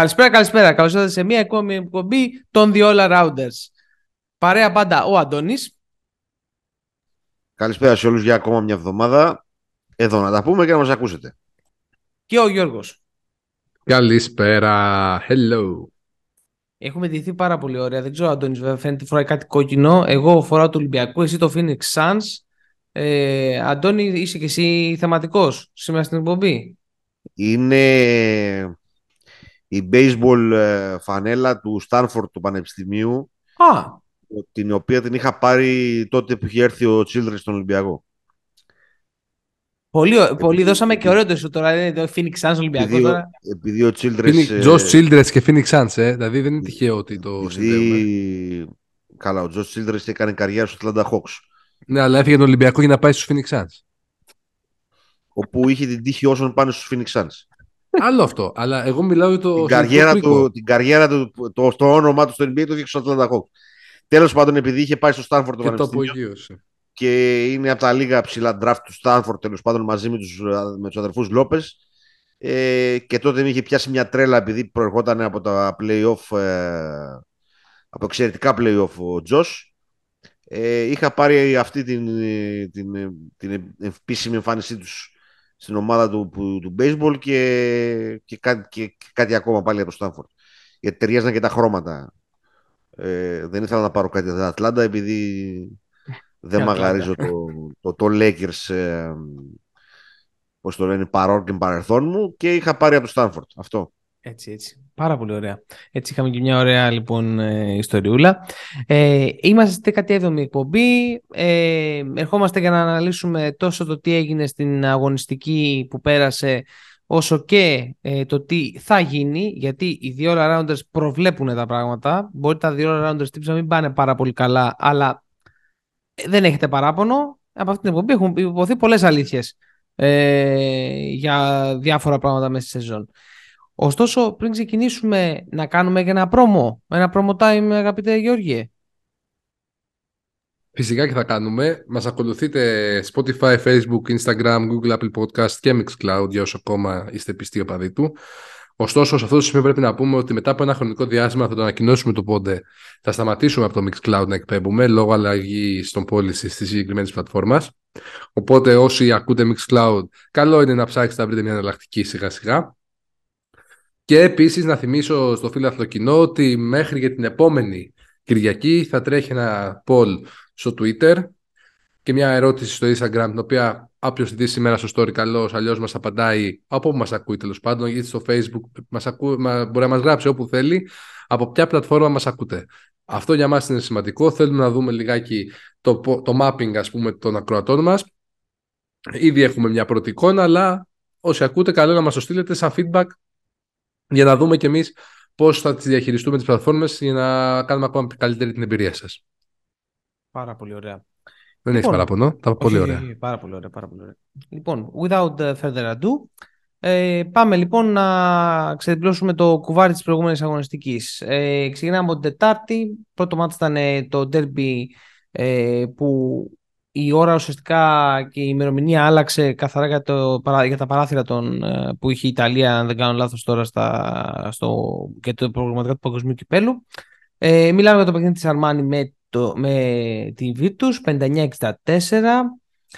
Καλησπέρα, καλησπέρα. Καλώς ήρθατε σε μια ακόμη εκπομπή των The All Rounders. Παρέα πάντα ο Αντώνης. Καλησπέρα σε όλους για ακόμα μια εβδομάδα. Εδώ να τα πούμε και να μας ακούσετε. Και ο Γιώργος. Καλησπέρα. Hello. Έχουμε ντυθεί πάρα πολύ ωραία. Δεν ξέρω, Αντώνης, βέβαια φαίνεται φοράει κάτι κόκκινο. Εγώ φοράω το Ολυμπιακό, εσύ το Phoenix Suns. Ε, Αντώνη, είσαι και εσύ θεματικός σήμερα στην εκπομπή; Είναι η baseball ε, φανέλα του Στάνφορντ του Πανεπιστημίου. Α, Την οποία την είχα πάρει τότε που είχε έρθει ο Children στον Ολυμπιακό. πολύ, ω- πολύ δώσαμε και ωραίο το σου τώρα. Δεν είναι το Phoenix Suns Ολυμπιακό Επειδή, ο- τώρα. επειδή ο Childress... ε, Josh Childress και Phoenix Suns, ε. Δηλαδή δεν είναι τυχαίο ότι το συνδέουμε. επειδή... Καλά, ο Josh Childress έκανε καριέρα στο Atlanta Hawks. Ναι, αλλά έφυγε τον Ολυμπιακό για να πάει στους Phoenix Suns. όπου είχε την τύχη όσων πάνε στους Phoenix Suns. Άλλο αυτό. Αλλά εγώ μιλάω για το. την, καριέρα συνολικό του, την καριέρα του, το, το όνομά του στο NBA το είχε στο Atlanta Hawks. Τέλος πάντων, επειδή είχε πάει στο Stanford το Και το Πανεπιστήμιο απογείωσε. και είναι από τα λίγα ψηλά draft του Stanford τέλος πάντων μαζί με τους, με τους αδερφούς Λόπες ε, και τότε με είχε πιάσει μια τρέλα επειδή προερχόταν από τα play-off ε, από εξαιρετικά play-off ο Τζος ε, είχα πάρει αυτή την, την, την επίσημη εμφάνισή τους στην ομάδα του, που, του baseball και, και, κάτι, και, και κάτι ακόμα πάλι από το Stanford γιατί ταιριάζαν και τα χρώματα. Ε, δεν ήθελα να πάρω κάτι από την Ατλάντα επειδή δεν Και μαγαρίζω το, το, το Lakers ε, πώς το λένε παρόν και παρελθόν μου και είχα πάρει από το Stanford αυτό Έτσι, έτσι. Πάρα πολύ ωραία. Έτσι είχαμε και μια ωραία λοιπόν ε, ιστοριούλα. Ε, είμαστε στη 17η εκπομπή. Ε, ερχόμαστε για να αναλύσουμε τόσο το τι έγινε στην αγωνιστική που πέρασε όσο και ε, το τι θα γίνει, γιατί οι δύο all-rounders προβλέπουν τα πράγματα. Μπορεί τα δύο all-rounders tips να μην πάνε πάρα πολύ καλά, αλλά ε, δεν έχετε παράπονο. Από αυτή την εκπομπή έχουν υποθεί πολλές αλήθειες ε, για διάφορα πράγματα μέσα στη σεζόν. Ωστόσο, πριν ξεκινήσουμε να κάνουμε και ένα πρόμο, ένα promo time, αγαπητέ Γεώργιε. Φυσικά και θα κάνουμε. Μας ακολουθείτε Spotify, Facebook, Instagram, Google, Apple Podcast και Mixcloud για όσο ακόμα είστε πιστοί οπαδοί του. Ωστόσο, σε αυτό το σημείο πρέπει να πούμε ότι μετά από ένα χρονικό διάστημα θα το ανακοινώσουμε το πότε θα σταματήσουμε από το Mixcloud να εκπέμπουμε λόγω αλλαγή των policy στη συγκεκριμένης πλατφόρμας. Οπότε, όσοι ακούτε Mixcloud, καλό είναι να ψάξετε να βρείτε μια εναλλακτική σιγά σιγά. Και επίσης να θυμίσω στο φίλο κοινό ότι μέχρι για την επόμενη Κυριακή θα τρέχει ένα poll στο Twitter και μια ερώτηση στο Instagram την οποία όποιος δει σήμερα στο story καλώς, αλλιώς μας απαντάει από όπου μας ακούει τέλος πάντων, γιατί στο Facebook μας ακού, μα, μπορεί να μας γράψει όπου θέλει, από ποια πλατφόρμα μας ακούτε. Αυτό για μας είναι σημαντικό. Θέλουμε να δούμε λιγάκι το, το mapping ας πούμε, των ακροατών μας. Ήδη έχουμε μια πρώτη εικόνα, αλλά όσοι ακούτε, καλό να μας το στείλετε σαν feedback για να δούμε κι εμείς πώς θα τις διαχειριστούμε τις πλατφόρμες για να κάνουμε ακόμα καλύτερη την εμπειρία σας. Πάρα πολύ ωραία. Δεν Λοιπόν, έχει παράπονο. Τα πολύ Όχι, ωραία. όχι, Πάρα πολύ ωραία, πάρα πολύ ωραία. Λοιπόν, without uh, further ado, ε, πάμε λοιπόν να ξεδιπλώσουμε το κουβάρι της προηγούμενης αγωνιστικής. Ε, ξεκινάμε από την Τετάρτη. Πρώτο μάτι ήταν ε, το derby ε, που η ώρα ουσιαστικά και η ημερομηνία άλλαξε καθαρά για, το, παρά- για τα παράθυρα των, ε, που είχε η Ιταλία, αν δεν κάνω λάθος τώρα, στα, στο, και το προγραμματικά του Παγκοσμίου Κυπέλου. Ε, μιλάμε για το παιχνίδι της Αρμάνι με, το, με τη Virtus 59-64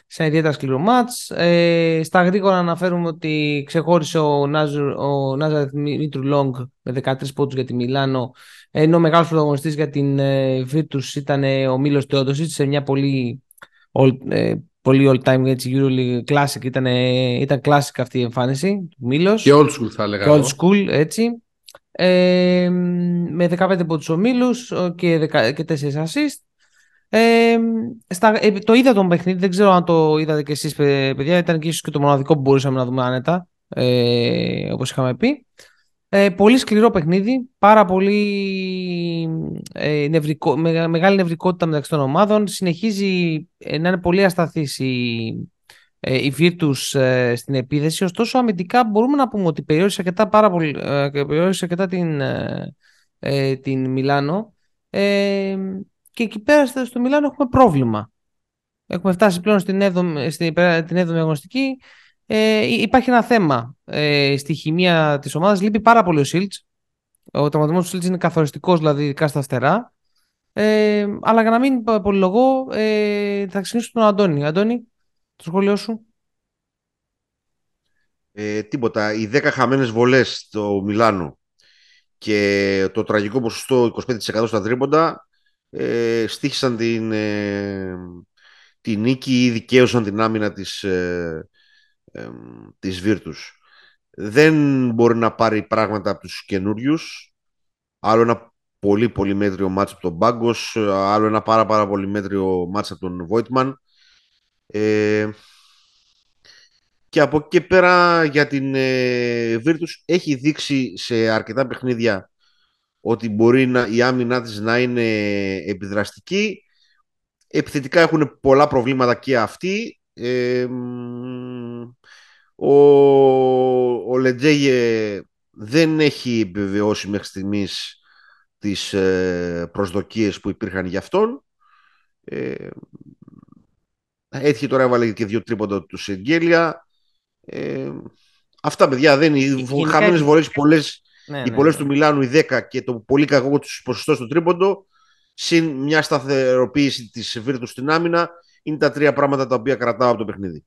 σε ένα ιδιαίτερα σκληρό μάτς. Ε, στα γρήγορα αναφέρουμε ότι ξεχώρισε ο, Νάζουρ, ο Νάζαρεθ Μήτρου Λόγκ με 13 πόντους για τη Μιλάνο ενώ ο μεγάλος πρωταγωνιστής για την ε, Virtus ήταν ε, ο Μίλος Θεόδοσης σε μια πολύ all, ε, πολύ all time έτσι, Euroleague Classic ήταν, ε, ήταν classic αυτή η εμφάνιση του Μίλος Και old school θα έλεγα. και εγώ. old school, έτσι. Ε, με 15 από τους ομίλους ο, και, 10 και 4 assist. Ε, στα, ε, το είδα τον παιχνίδι, δεν ξέρω αν το είδατε και εσείς παι- παιδιά, ήταν και ίσως και το μοναδικό που μπορούσαμε να δούμε άνετα, ε, όπως είχαμε πει. Ε, πολύ σκληρό παιχνίδι, πάρα πολύ ε, νευρικό, μεγα- μεγάλη νευρικότητα μεταξύ των ομάδων. Συνεχίζει ε, να είναι πολύ ασταθής η, ε, η Virtus ε, στην επίθεση. Ωστόσο, αμυντικά μπορούμε να πούμε ότι περιόρισε αρκετά, πάρα πολύ, ε, και περιόρισε αρκετά την, ε, ε, την Μιλάνο. Ε, και εκεί πέρα στο στο Μιλάνο έχουμε πρόβλημα. Έχουμε φτάσει πλέον στην 7η, στην, την 7η αγωνιστική. Ε, υ- υπάρχει ένα θέμα ε, στη χημεία της ομάδας. Λείπει πάρα πολύ ο Σίλτς. Ο τραυματισμός του Σίλτς είναι καθοριστικός, δηλαδή ειδικά στα φτερά. Ε, αλλά για να μην πολυλογώ, ε, θα ξεκινήσω τον Αντώνη. Αντώνη, το σχόλιο σου. Ε, τίποτα. Οι 10 χαμένες βολές στο Μιλάνο και το τραγικό ποσοστό 25% στα τρίποντα ε, στήχησαν την, ε, την νίκη ή δικαίωσαν την άμυνα της, ε, ε, της Βίρτους. Δεν μπορεί να πάρει πράγματα από τους καινούριους. Άλλο ένα πολύ πολύ μέτριο μάτς από τον Μπάγκος, άλλο ένα πάρα πάρα πολύ μέτριο μάτς από τον Βόιτμαν. Ε, και από εκεί πέρα για την ε, Virtus έχει δείξει σε αρκετά παιχνίδια ότι μπορεί να, η άμυνά της να είναι επιδραστική. Επιθετικά έχουν πολλά προβλήματα και αυτοί. Ε, ο, ο Λετζέγε δεν έχει επιβεβαιώσει μέχρι στιγμής τις ε, προσδοκίες που υπήρχαν για αυτόν. Ε, έτυχε τώρα έβαλε και δύο τρίποντα του Σεγγέλια. Ε, αυτά παιδιά δεν είναι. Οι χαμένες βολές πολλές, ναι, οι ναι, πολλές ναι. του Μιλάνου, οι 10 και το πολύ κακό του ποσοστό στο τρίποντο, συν μια σταθεροποίηση της Βίρτους στην άμυνα, είναι τα τρία πράγματα τα οποία κρατάω από το παιχνίδι.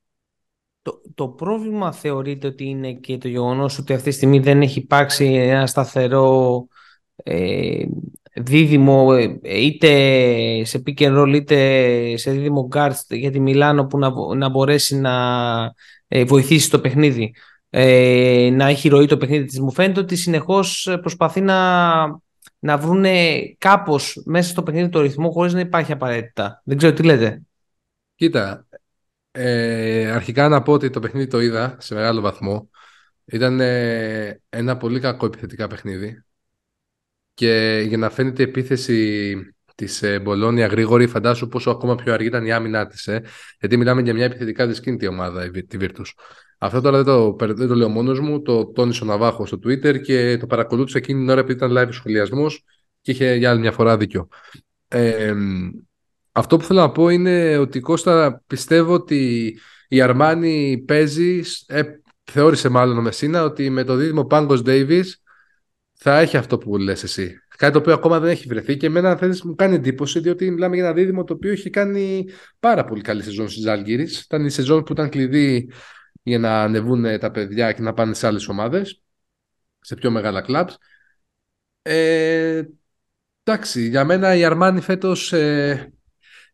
Το, το πρόβλημα θεωρείται ότι είναι και το γεγονός ότι αυτή τη στιγμή δεν έχει υπάρξει ένα σταθερό ε, δίδυμο ε, είτε σε pick and roll είτε σε δίδυμο guards για τη Μιλάνο που να, να μπορέσει να ε, βοηθήσει το παιχνίδι. Ε, να έχει ροή το παιχνίδι της. Μου φαίνεται ότι συνεχώς προσπαθεί να, να βρούνε κάπως μέσα στο παιχνίδι το ρυθμό χωρίς να υπάρχει απαραίτητα. Δεν ξέρω τι λέτε. Κοίτα ε, αρχικά να πω ότι το παιχνίδι το είδα σε μεγάλο βαθμό ήταν ένα πολύ κακό επιθετικά παιχνίδι και για να φαίνεται η επίθεση της ε, Μπολόνια γρήγορη, φαντάσου πόσο ακόμα πιο αργή ήταν η άμυνά της. Ε. Γιατί μιλάμε για μια επιθετικά δυσκίνητη ομάδα, τη Virtus. Αυτό τώρα δεν το, δεν το λέω μόνος μου, το τόνισε ο Ναβάχο στο Twitter και το παρακολούθησε εκείνη την ώρα επειδή ήταν live σχολιασμός και είχε για άλλη μια φορά δίκιο. Ε, αυτό που θέλω να πω είναι ότι Κώστα πιστεύω ότι η Αρμάνι παίζει, ε, θεώρησε μάλλον ο Μεσίνα ότι με το δίδυμο Πάγκος Davis θα έχει αυτό που λες εσύ. Κάτι το οποίο ακόμα δεν έχει βρεθεί και εμένα θέλεις, μου κάνει εντύπωση διότι μιλάμε για ένα δίδυμο το οποίο έχει κάνει πάρα πολύ καλή σεζόν στις Ζάλγκυρης. Ήταν η σεζόν που ήταν κλειδί για να ανεβούν τα παιδιά και να πάνε σε άλλες ομάδες, σε πιο μεγάλα κλαμπς. Ε, εντάξει, για μένα η Αρμάνι φέτος ε,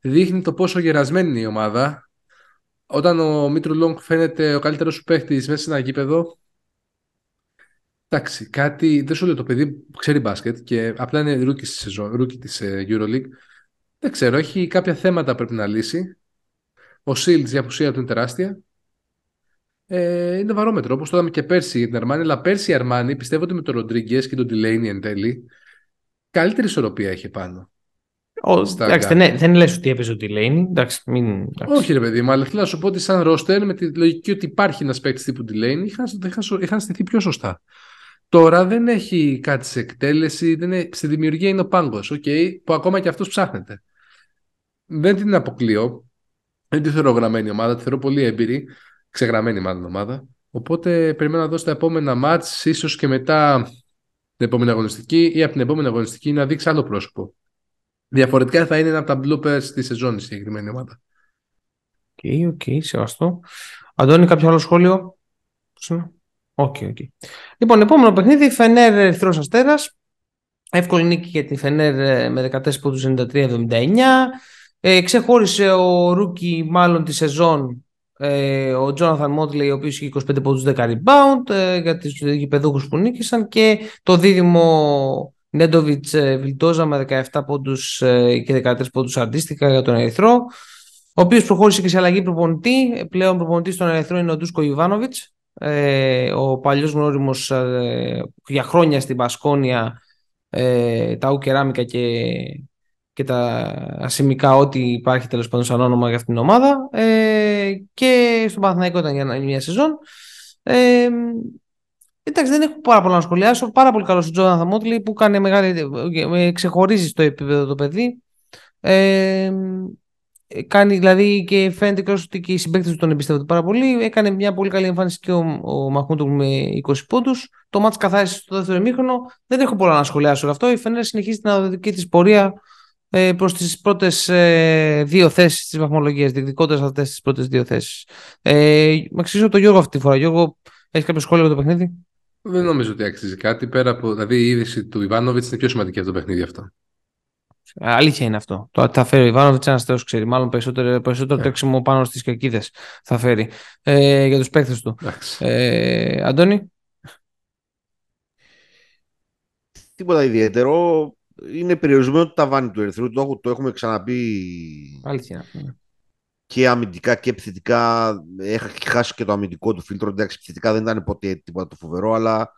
δείχνει το πόσο γερασμένη είναι η ομάδα. Όταν ο Μήτρου Λονγκ φαίνεται ο καλύτερος σου παίχτης μέσα σε ένα γήπεδο, Εντάξει, κάτι. Δεν σου λέω το παιδί που ξέρει μπάσκετ και απλά είναι rookie στη σεζόν, rookie της ε, EuroLeague. Δεν ξέρω, έχει κάποια θέματα πρέπει να λύσει. Ο Σιλντς η απουσία του είναι τεράστια. Ε, είναι βαρόμετρο, όπως το είδαμε και πέρσι για την Αρμάνη. Αλλά πέρσι η Αρμάνη πιστεύω ότι με τον Ροντρίγκε και τον Τιλέινι εν τέλει καλύτερη ισορροπία έχει πάνω. Εντάξει, ναι, δεν λες ότι έπαιζε ο Τιλέινι. Εντάξει, μην, Όχι, ρε παιδί μου, αλλά θέλω να σου πω ότι σαν ρόστερ με τη λογική ότι υπάρχει ένας παίκτης τύπου Τιλέινι είχαν, είχαν, είχαν στηθεί πιο σωστά. Τώρα δεν έχει κάτι σε εκτέλεση, δεν έχει... στη δημιουργία είναι ο πάγκος, okay, που ακόμα και αυτός ψάχνεται. Δεν την αποκλείω, δεν τη θεωρώ γραμμένη ομάδα, τη θεωρώ πολύ έμπειρη, ξεγραμμένη μάλλον ομάδα. Οπότε περιμένω να δω στα επόμενα ματς, ίσως και μετά την επόμενη αγωνιστική ή από την επόμενη αγωνιστική να δείξει άλλο πρόσωπο. Διαφορετικά θα είναι ένα από τα bloopers τη σεζόν η συγκεκριμένη ομάδα. Ok, okay, ok, okay, σεβαστό. Αντώνη, κάποιο άλλο σχόλιο; Okay, okay. Λοιπόν, επόμενο παιχνίδι, Φενέρ Ερυθρός Αστέρας. Εύκολη νίκη για τη Φενέρ ε, με 14 πόντους 93-79. Ε, ξεχώρισε ο Ρούκι μάλλον τη σεζόν ε, ο Τζόναθαν Μότλεϊ ο οποίος είχε 25 πόντους 10 rebound ε, για τους γηπεδούχους που νίκησαν και το δίδυμο Νέντοβιτς ε, Βιλτόζα με 17 πόντους ε, και 13 πόντους αντίστοιχα για τον Ερυθρό ο οποίος προχώρησε και σε αλλαγή προπονητή. Πλέον προπονητής στον Ερυθρό είναι ο Ντούσκο Ιβάνοβιτς ε, ο παλιός γνώριμος ε, για χρόνια στην Πασκόνια ε, τα ουκεράμικα και, και τα ασημικά ό,τι υπάρχει τέλος πάντων σαν όνομα για αυτήν την ομάδα. Ε, και στον Παναθηναϊκό ήταν για μια σεζόν. Ε, Εντάξει, δεν έχω πάρα πολλά να σχολιάσω. Πάρα πολύ καλός ο Τζόναθα Θαμότλη που κάνει μεγάλη, ξεχωρίζει στο επίπεδο το παιδί. Ε, κάνει, δηλαδή και φαίνεται και ότι και οι συμπαίκτες του τον εμπιστεύονται πάρα πολύ. Έκανε μια πολύ καλή εμφάνιση και ο, ο Μαχμούντου με 20 πόντους. Το μάτς καθάρισε στο δεύτερο ημίχρονο. Δεν έχω πολλά να σχολιάσω όλο αυτό. Η Φενέρ συνεχίζει την αδοτική της πορεία ε, προς τις πρώτες ε, δύο θέσεις της βαθμολογίας, διεκδικώντας αυτές τις πρώτες δύο θέσεις. Ε, με αξίζω το Γιώργο αυτή τη φορά. Γιώργο, έχεις κάποιο σχόλιο για το παιχνίδι; Δεν νομίζω ότι αξίζει κάτι. Πέρα από, δηλαδή η είδηση του Ιβάνοβιτς είναι πιο σημαντική από το παιχνίδι αυτό. Αλήθεια είναι αυτό. Το θα φέρει ο Ιβάνοβιτς ένας θεός ξέρει. Μάλλον περισσότερο, περισσότερο yeah. τρέξιμο πάνω στις κερκίδε θα φέρει ε, για τους παίκτες του. Ε, Αντώνη; Τίποτα ιδιαίτερο. Είναι περιορισμένο το ταβάνι του Ερυθρού. Το, το έχουμε ξαναπεί. Αλήθεια. Ναι. Και αμυντικά και επιθετικά. Έχει χάσει και το αμυντικό του φίλτρο. Εντάξει, επιθετικά δεν ήταν ποτέ τίποτα το φοβερό, αλλά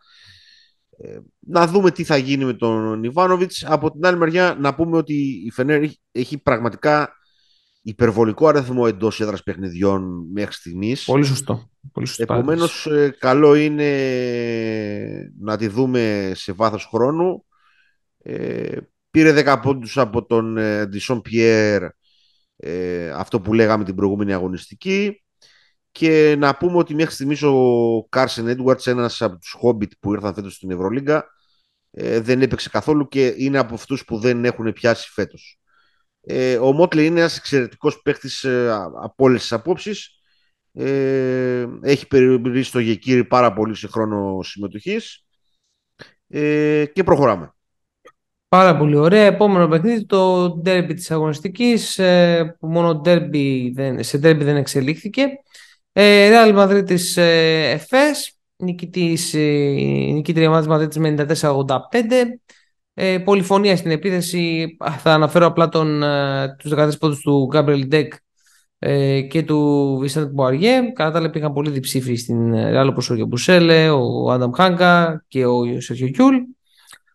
ε, να δούμε τι θα γίνει με τον Ιβάνοβιτς. Από την άλλη μεριά να πούμε ότι η Φενέρ έχει πραγματικά υπερβολικό αριθμό εντός έδρας παιχνιδιών μέχρι στιγμής. Πολύ σωστό. Πολύ Επομένως, ε, καλό είναι να τη δούμε σε βάθος χρόνου. Ε, πήρε 10 πόντους από τον Ντισόν Πιέρ, αυτό που λέγαμε την προηγούμενη αγωνιστική. Και να πούμε ότι μέχρι στιγμής ο Κάρσεν Έντουαρτς, ένας από τους Χόμπιτ που ήρθαν φέτος στην Ευρωλίγκα, ε, δεν έπαιξε καθόλου και είναι από αυτούς που δεν έχουν πιάσει φέτος. Ε, ο Μότλε είναι ένας εξαιρετικός παίχτης ε, από όλες τις απόψεις. Ε, έχει περιορίσει το Γεκύρι πάρα πολύ σε χρόνο συμμετοχής ε, και προχωράμε. Πάρα πολύ ωραία. Επόμενο παιχνίδι, το ντέρμπι της αγωνιστικής, ε, που μόνο derby δεν, σε ντέρμπι δεν εξελίχθηκε. Ε, Real Madrid της ε, ΕΦΕΣ, νικητής, ε, νικήτρια ομάδα Μαδρίτης με 94-85. Ε, πολυφωνία στην επίθεση. Θα αναφέρω απλά τον, ε, τους 14 πόντους του Gabriel Deck ε, και του Vicente Μποαριέ. Κατά τα άλλα πήγαν πολύ διψήφοι στην Real όπως ο Μπουσέλε, ο Άνταμ Χάγκα και ο Σερχιο Κιούλ.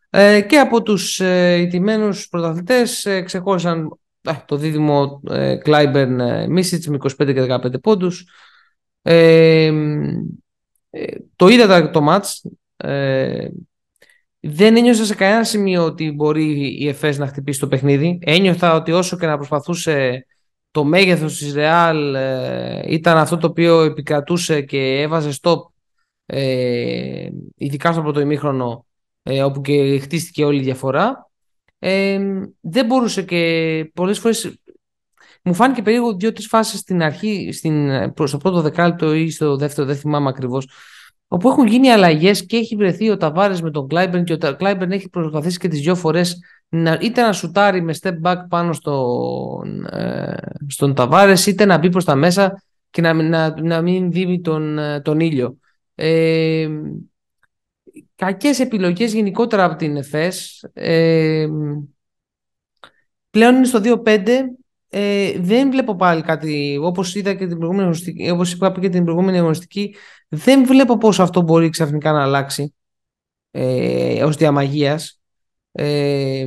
Ε, και από τους ε, ιτημένους πρωταθλητές ε, ξεχώρισαν το δίδυμο ε, Κλάιμπερν Μίσιτς με 25 και 15 πόντους. Ε, το είδα το μάτς. Ε, δεν ένιωσα σε κανένα σημείο ότι μπορεί η ΕΦΕΣ να χτυπήσει το παιχνίδι. Ένιωθα ότι όσο και να προσπαθούσε το μέγεθος της Ρεάλ ήταν αυτό το οποίο επικρατούσε και έβαζε stop ε, ειδικά στο πρώτο ημίχρονο ε, όπου και χτίστηκε όλη η διαφορά. Ε, δεν μπορούσε και πολλές φορές μου φάνηκε περίεργο δύο-τρεις φάσεις στην αρχή, στην, στο πρώτο δεκάλεπτο ή στο δεύτερο, δεν θυμάμαι ακριβώς, όπου έχουν γίνει αλλαγές και έχει βρεθεί ο Ταβάρες με τον Κλάιμπερν και ο Κλάιμπερν έχει προσπαθήσει και τις δύο φορές είτε να σουτάρει με step back πάνω στον, ε, στον Ταβάρες, είτε να μπει προς τα μέσα και να, να, να μην δει τον, ε, τον ήλιο. Ε, κακές επιλογές γενικότερα από την ΕΦΕΣ. Ε, πλέον είναι στο 2-5 ε, δεν βλέπω πάλι κάτι, όπως είδα και την προηγούμενη αγωνιστική, όπως είπα και την προηγούμενη αγωνιστική, δεν βλέπω πώς αυτό μπορεί ξαφνικά να αλλάξει ε, ως διαμαγείας. Ε,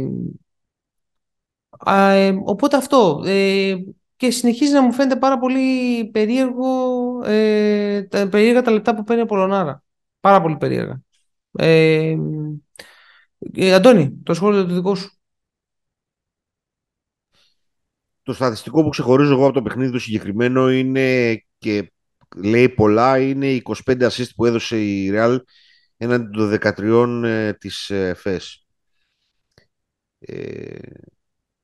ε, οπότε αυτό. Ε, και συνεχίζει να μου φαίνεται πάρα πολύ περίεργο, ε, τα, περίεργα τα λεπτά που παίρνει ο Πολωνάρα. Πάρα πολύ περίεργα. Ε, ε, Αντώνη, το σχόλιο το δικό σου το στατιστικό που ξεχωρίζω εγώ από το παιχνίδι το συγκεκριμένο είναι και λέει πολλά, είναι οι 25 assist που έδωσε η Real έναντι των 13 ε, της ε, ΦΕΣ. Ε,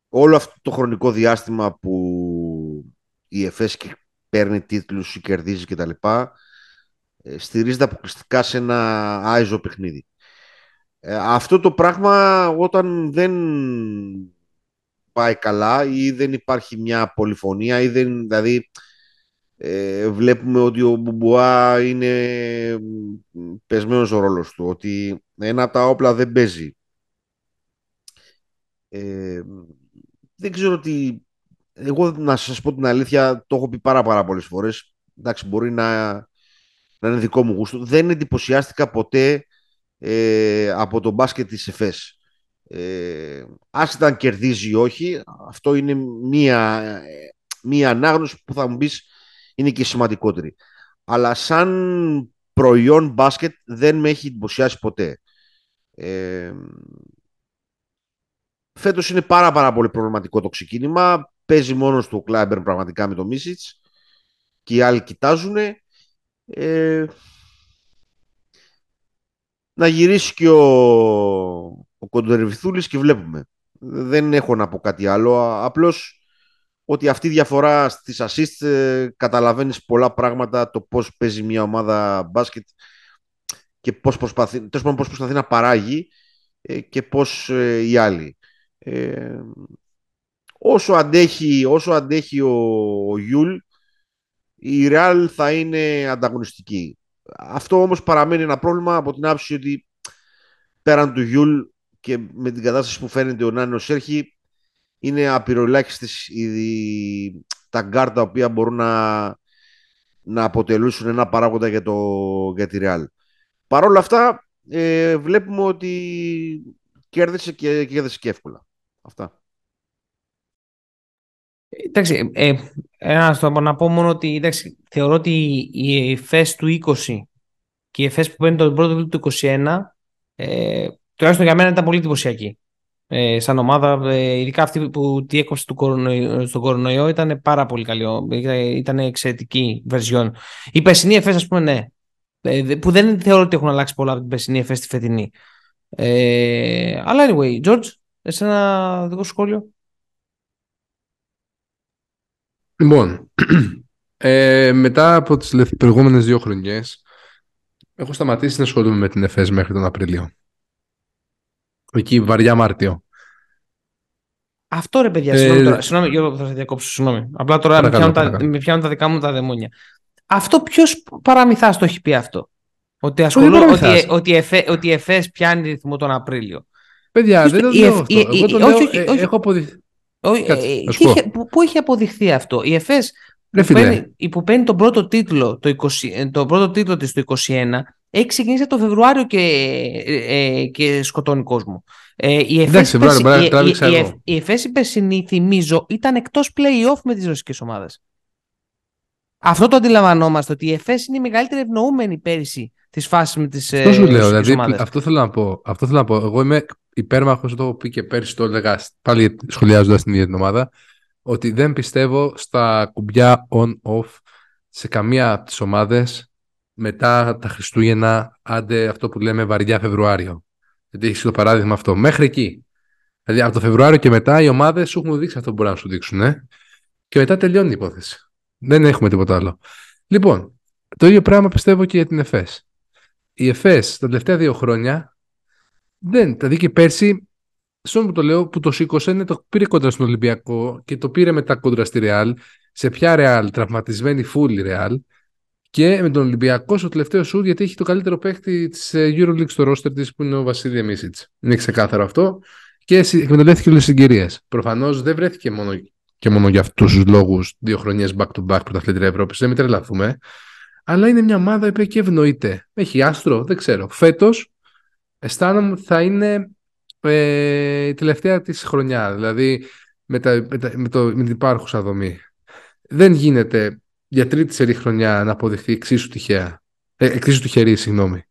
όλο αυτό το χρονικό διάστημα που η ΕΦΕΣ παίρνει τίτλους ή κερδίζει κτλ. Ε, στηρίζεται αποκλειστικά σε ένα άιζο παιχνίδι. Ε, αυτό το πράγμα όταν δεν πάει καλά ή δεν υπάρχει μια πολυφωνία ή δεν, δηλαδή ε, βλέπουμε ότι ο Μπουμπουά είναι πεσμένος ο ρόλος του, ότι ένα από τα όπλα δεν παίζει. Ε, δεν ξέρω τι... Εγώ να σας πω την αλήθεια, το έχω πει πάρα πάρα πολλές φορές. Εντάξει, μπορεί να, να είναι δικό μου γούστο. Δεν εντυπωσιάστηκα ποτέ ε, από το μπάσκετ της ΕΦΕΣ. Ε, άσχετα αν κερδίζει ή όχι, αυτό είναι μία, μία ανάγνωση που θα μου πεις είναι και σημαντικότερη. Αλλά σαν προϊόν μπάσκετ δεν με έχει εντυπωσιάσει ποτέ. Ε, φέτος είναι πάρα πάρα πολύ προβληματικό το ξεκίνημα. παίζει μόνος του ο Κλάιμπερν πραγματικά με το Μίσιτς και οι άλλοι κοιτάζουν. Ε, να γυρίσει και ο, ο Κοντερβιθούλης και βλέπουμε. Δεν έχω να πω κάτι άλλο. Απλώς ότι αυτή η διαφορά στις assist ε, καταλαβαίνεις πολλά πράγματα το πώς παίζει μια ομάδα μπάσκετ και πώς προσπαθεί, πώς προσπαθεί να παράγει ε, και πώς ε, οι άλλοι. Ε, όσο αντέχει, όσο αντέχει ο, ο Γιούλ, η Real θα είναι ανταγωνιστική. Αυτό όμως παραμένει ένα πρόβλημα από την άποψη ότι πέραν του Γιούλ και με την κατάσταση που φαίνεται ο Νάνος Σέρχη είναι απειροελάχιστες τα γκάρ τα οποία μπορούν να, να αποτελέσουν ένα παράγοντα για, το, για τη Real. Παρ' όλα αυτά ε, βλέπουμε ότι κέρδισε και κέρδισε και εύκολα. Αυτά. Εντάξει, ε, ένα να πω μόνο ότι εντάξει, θεωρώ ότι η ΕΦΕΣ του 20 και η ΕΦΕΣ που παίρνει τον πρώτο του 21 ε, τουλάχιστον για μένα ήταν πολύ εντυπωσιακή. Ε, σαν ομάδα, ε, ειδικά αυτή που τη έκοψε του κορονοϊό, στον κορονοϊό ήταν πάρα πολύ καλή. Ήταν εξαιρετική βερσιόν. Η περσινή ΕΦΕΣ, ας πούμε, ναι. Ε, που δεν θεωρώ ότι έχουν αλλάξει πολλά από την περσινή ΕΦΕΣ στη φετινή. Ε, αλλά anyway, George, εσένα δικό σχόλιο; Λοιπόν, ε, μετά από τις προηγούμενες δύο χρονιές έχω σταματήσει να ασχολούμαι με την ΕΦΕΣ μέχρι τον Απρίλιο. Εκεί βαριά Μάρτιο. Αυτό ρε παιδιά, ε, συγγνώμη τώρα, συγγνώμη Γιώργο θα σε διακόψω, συγγνώμη. Απλά τώρα με πιάνουν, τα, με πιάνουν τα δικά μου τα δαιμόνια. Αυτό ποιος παραμυθάς το έχει πει αυτό; Ότι, ασχολούν, ότι, ότι, εφέ, ότι η ΕΦΕΣ πιάνει ρυθμό τον Απρίλιο. Παιδιά, δεν το λέω αυτό. Εγώ το λέω, όχι, ε, όχι, έχω αποδειχθεί. Ε, πού έχει αποδειχθεί αυτό; Η ΕΦΕΣ που, παίρνει, που παίρνει τον πρώτο τίτλο, το 20, τον πρώτο τίτλο της το 2021 έχει ξεκινήσει το Φεβρουάριο και, ε, και σκοτώνει κόσμο. Ε, η ΕΦΕΣ η, η, περσινή, θυμίζω, ήταν εκτός play-off με τις ρωσικές ομάδες. Αυτό το αντιλαμβανόμαστε, ότι η ΕΦΕΣ είναι η μεγαλύτερη ευνοούμενη πέρυσι της φάσης με τις Αυτό σου λέω, δηλαδή, αυτό θέλω να πω. Αυτό θέλω να πω. Εγώ είμαι υπέρμαχος, το έχω πει και πέρυσι το έλεγα, πάλι σχολιάζοντας την ίδια την ομάδα, ότι δεν πιστεύω στα κουμπιά on-off σε καμία από τις ομάδες μετά τα Χριστούγεννα, άντε αυτό που λέμε βαριά Φεβρουάριο. Γιατί έχεις το παράδειγμα αυτό. Μέχρι εκεί. Δηλαδή από το Φεβρουάριο και μετά οι ομάδες σου έχουν δείξει αυτό που μπορούν να σου δείξουν. Ε; Και μετά τελειώνει η υπόθεση. Δεν έχουμε τίποτα άλλο. Λοιπόν, το ίδιο πράγμα πιστεύω και για την ΕΦΕΣ. Η ΕΦΕΣ τα τελευταία δύο χρόνια δεν, δηλαδή και πέρσι, στον που το λέω, που το σήκωσε, το πήρε κόντρα στον Ολυμπιακό και το πήρε μετά κόντρα στη Ρεάλ. Σε ποια Ρεάλ, τραυματισμένη φούλη Ρεάλ. Και με τον Ολυμπιακό στο τελευταίο σου, γιατί έχει το καλύτερο παίχτη της ε, Euroleague στο roster της που είναι ο Βασίλη Μίσιτς. Είναι ξεκάθαρο αυτό. Και εκμεταλλεύτηκε όλες τις συγκυρίες. Προφανώς δεν βρέθηκε μόνο και μόνο για αυτούς τους λόγους δύο χρονιές back-to-back πρωταθλήτρια Ευρώπης. Δεν μην τρελαθούμε. Αλλά είναι μια ομάδα που και ευνοείται. Έχει άστρο, δεν ξέρω. Φέτος αισθάνομαι ότι θα είναι ε, η τελευταία της χρονιά. Δηλαδή με, τα, με, τα, με, το, με την υπάρχουσα δομή. Δεν γίνεται για τρίτη σερή χρονιά να αποδειχθεί εξίσου τυχαία. Ε, εξίσου τυχερή, συγγνώμη.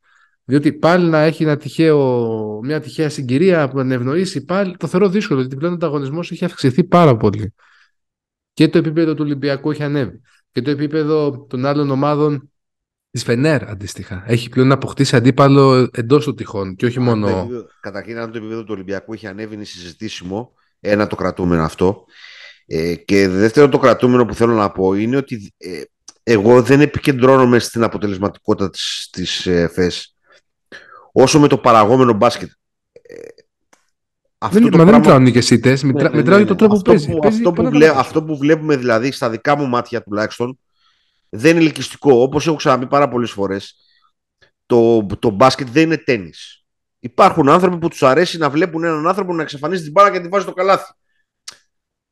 Διότι πάλι να έχει ένα τυχαίο, μια τυχαία συγκυρία που να ευνοήσει πάλι, το θεωρώ δύσκολο, γιατί πλέον ο ανταγωνισμός έχει αυξηθεί πάρα πολύ. Και το επίπεδο του Ολυμπιακού έχει ανέβει. Και το επίπεδο των άλλων ομάδων της Φενέρ αντίστοιχα. Έχει πλέον αποκτήσει αντίπαλο εντός των τυχών και όχι μόνο. Καταρχήν, αν το επίπεδο του Ολυμπιακού έχει ανέβει, είναι συζητήσιμο. Ένα το κρατούμενο αυτό. Ε, και δεύτερο το κρατούμενο που θέλω να πω είναι ότι ε, εγώ δεν επικεντρώνομαι στην αποτελεσματικότητα της, της ε, ΦΕΣ όσο με το παραγόμενο μπάσκετ. Ε, αυτό δεν, το μα πράγμα... δεν μετράω νίκες ήττες, μετρά, ναι, ναι, ναι, το τρόπο αυτό που παίζει. Που, αυτό, που βλέ, αυτό που βλέπουμε δηλαδή στα δικά μου μάτια τουλάχιστον δεν είναι ελκυστικό. Όπως έχω ξαναπεί πάρα πολλές φορές, το, το μπάσκετ δεν είναι τέννις. Υπάρχουν άνθρωποι που τους αρέσει να βλέπουν έναν άνθρωπο να εξαφανίζει την μπάλα και να την βάζει στο καλάθι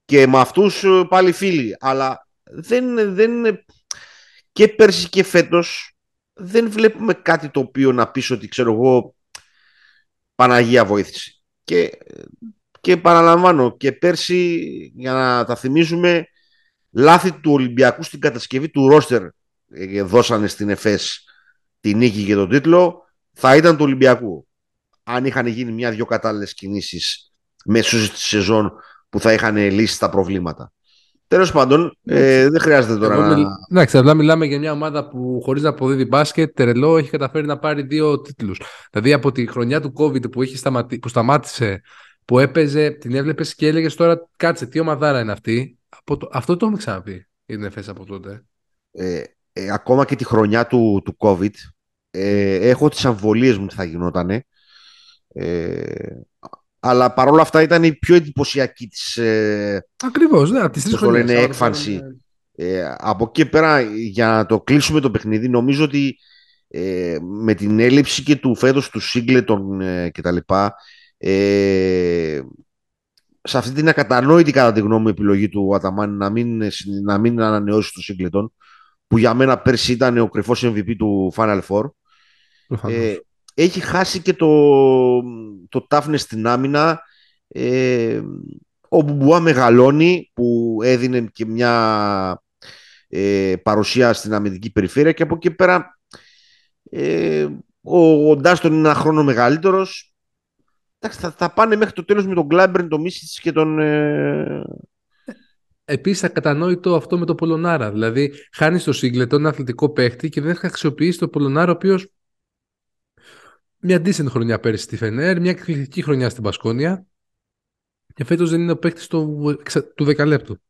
και με αυτούς ε, πάλι φίλοι. Αλλά δεν, δεν, και πέρσι και φέτος δεν βλέπουμε κάτι το οποίο να πεις ότι ξέρω εγώ Παναγία βοήθηση. Και, και παραλαμβάνω και πέρσι για να τα θυμίζουμε λάθη του Ολυμπιακού στην κατασκευή του ρόστερ ε, δώσανε στην ΕΦΕΣ τη νίκη και τον τίτλο θα ήταν του Ολυμπιακού. Αν είχαν γίνει μια-δυο κατάλληλες κινήσεις μέσω της σεζόν που θα είχαν λύσει τα προβλήματα. Τέλος πάντων, ε, δεν χρειάζεται τώρα Εγώ να. μιλ- Εντάξει, απλά μιλάμε για μια ομάδα που χωρίς να αποδίδει μπάσκετ, τρελό, έχει καταφέρει να πάρει δύο τίτλους. Δηλαδή από τη χρονιά του COVID που, είχε σταματη... που σταμάτησε, που έπαιζε, την έβλεπες και έλεγες τώρα, κάτσε, τι ομαδάρα είναι αυτή. Από το... Αυτό το έχουμε ξαναπεί η ΝΕΦΕΣ από τότε. Ε, ε, ακόμα και τη χρονιά του, του COVID, ε, έχω τις αμφιβολίες μου τι θα γινότανε. Ε, αλλά παρόλα αυτά ήταν η πιο εντυπωσιακή της, ε, Ακριβώς, ναι, από τις τρεις Πώς το χρονιές. λένε, έκφανση. Ε, από εκεί και πέρα, για να το κλείσουμε το παιχνίδι, νομίζω ότι ε, με την έλλειψη και του φέτος του Σίγκλετον ε, και τα λοιπά, ε, σε αυτή την ακατανόητη κατά τη γνώμη μου επιλογή του Αταμάν να μην, να μην ανανεώσει το Σίγκλετον, που για μένα πέρσι ήταν ο κρυφός MVP του Final Four, ε, έχει χάσει και το, το toughness στην άμυνα. Ε, ο Μπουμπουά μεγαλώνει που έδινε και μια ε, παρουσία στην αμυντική περιφέρεια και από εκεί πέρα ε, ο, ο Ντάστον είναι ένα χρόνο μεγαλύτερος. Εντάξει, θα, θα πάνε μέχρι το τέλος με τον Γκλάμπερν, τον Μίσιτς και τον... Ε, Επίσης, ακατανόητο αυτό με το Πολωνάρα. Δηλαδή, χάνεις το Σίγκλετον, ένα αθλητικό παίχτη και δεν θα αξιοποιήσει το Πολωνάρα, ο οποίος μια decent χρονιά πέρυσι στη Φενέρ, μια εκπληκτική χρονιά στην Πασκόνια. Και φέτος δεν είναι ο παίχτη του, του δεκαλέπτου.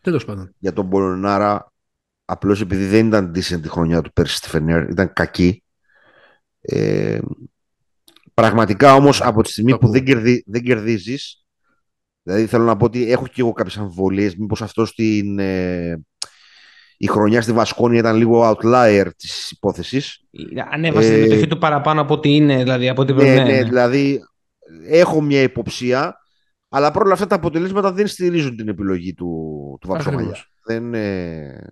Τέλος πάντων. για τον Πολωνάρα απλώς επειδή δεν ήταν decent τη χρονιά του πέρσι στη Φενέρ, ήταν κακή. Ε, πραγματικά όμως από τη στιγμή Το που ακούω. δεν, κερδί, δεν κερδίζεις, δηλαδή θέλω να πω ότι έχω και εγώ κάποιες αμφιβολίες, μήπως αυτό στην, ε, η χρονιά στη Βασκόνια ήταν λίγο outlier της υπόθεσης. Ανέβασε τη Ε, συμμετοχή του παραπάνω από ό,τι είναι, δηλαδή από ό,τι Ναι, πρέπει να ναι, είναι. δηλαδή έχω μια υποψία, αλλά παρόλα αυτά τα αποτελέσματα δεν στηρίζουν την επιλογή του, του Βαξομαλιά. Ακριβώς. Δεν, ε...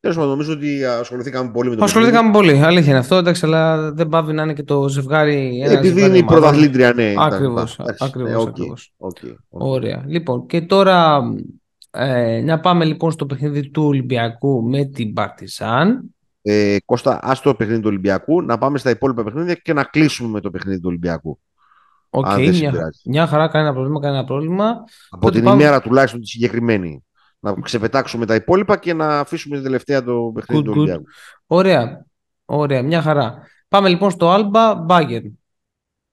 Τέλος πάντων, νομίζω ότι ασχοληθήκαμε πολύ με το Ασχοληθήκαμε πολύ, αλήθεια είναι αυτό, εντάξει, αλλά δεν πάβει να είναι και το ζευγάρι. ένα Επειδή ζευγάρι είναι η ομάδων. πρωταθλήτρια, ναι. Ακριβώς, εντάξει, ακριβώς, ναι, οκ, ακριβώς. οκ, οκ. Ωραία. Λοιπόν, και τώρα ε, να πάμε λοιπόν στο παιχνίδι του Ολυμπιακού με την Παρτιζάν. Ε, Κώστα, ας το παιχνίδι του Ολυμπιακού, να πάμε στα υπόλοιπα παιχνίδια και να κλείσουμε με το παιχνίδι του Ολυμπιακού. Οκ, Αν δεν σε μια, πειράζει. μια χαρά, κανένα πρόβλημα, κανένα πρόβλημα. Από Τότε την πάμε- ημέρα τουλάχιστον τη συγκεκριμένη. Να ξεπετάξουμε τα υπόλοιπα και να αφήσουμε την τελευταία το παιχνίδι Good, του good. Ολυμπιακού. Ωραία. Ωραία, μια χαρά. Πάμε λοιπόν στο Alba Bayern.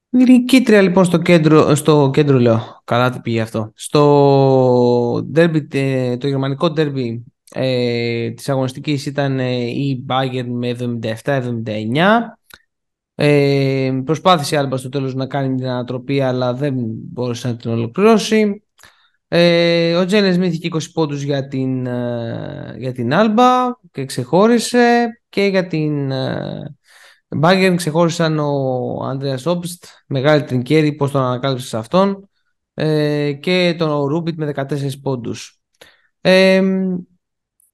Νικήτρια λοιπόν στο κέντρο, στο κέντρο λέω, καλά τι πήγε αυτό. Στο ντέρμπι, ε, το γερμανικό ντέρμπι ε, της αγωνιστικής ήταν ε, η Bayern με 77-79. Ε, προσπάθησε η Alba στο τέλος να κάνει την ανατροπή αλλά δεν μπόρεσε να την ολοκληρώσει. Ε, ο Τζένε Σμιθ είχε 20 πόντους για την, ε, για την Alba και ξεχώρισε και για την ε, Bayern ξεχώρισαν ο Ανδρέας Όμπστ, μεγάλη τρινκέρι, πώς τον ανακάλυψες σε αυτόν. Ε, και τον Ρούμπιτ με 14 πόντους. Ε,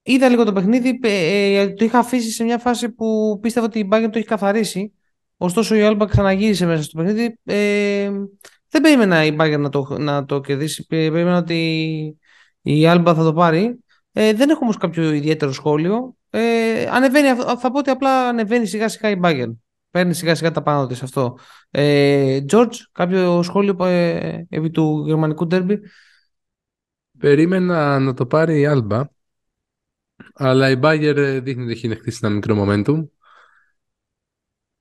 είδα λίγο το παιχνίδι, ε, ε, το είχα αφήσει σε μια φάση που πίστευα ότι η Bayern το έχει καθαρίσει. Ωστόσο η Alba ξαναγύρισε μέσα στο παιχνίδι. Ε, δεν περίμενα η Bayern να το, να το κερδίσει. Πε- Περίμενα ότι η Alba θα το πάρει. Ε, δεν έχω όμως κάποιο ιδιαίτερο σχόλιο. Ε, ανεβαίνει, αυ- θα πω ότι απλά ανεβαίνει σιγά σιγά η Bayern. Παίρνει σιγά σιγά τα πάνω της αυτό. Ε, George, κάποιο σχόλιο ε, επί του γερμανικού ντέρμπι; Περίμενα να το πάρει η Alba, αλλά η Bayern ε, δείχνει ότι έχει χτίσει ένα μικρό momentum.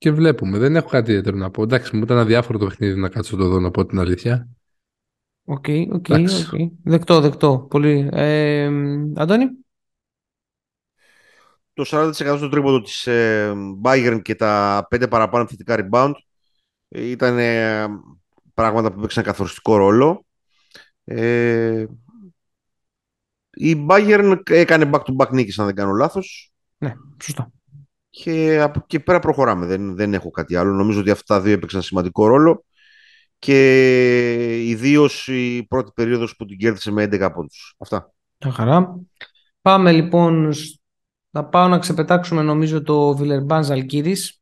Και βλέπουμε, δεν έχω κάτι ιδιαίτερο να πω. Εντάξει, μου ήταν αδιάφορο το παιχνίδι να κάτσω το δω να πω την αλήθεια. OK, OK, Εντάξει. οκ. Δεκτό, δεκτό. Πολύ. Ε, Αντώνη; Το 40% στο τρίποντο της ε, Bayern και τα 5 παραπάνω θετικά rebound ε, ήταν ε, πράγματα που παίξαν καθοριστικό ρόλο. Ε, η Bayern έκανε back-to-back νίκες αν δεν κάνω λάθος Ναι, σωστά. Και από εκεί και πέρα προχωράμε. Δεν, δεν έχω κάτι άλλο. Νομίζω ότι αυτά τα δύο έπαιξαν σημαντικό ρόλο και ιδίως η πρώτη περίοδος που την κέρδισε με 11 πόντους. Αυτά. Μια χαρά. Πάμε λοιπόν, σ- να πάω να ξεπετάξουμε νομίζω το Βιλερμπάν Ζαλγκύρης.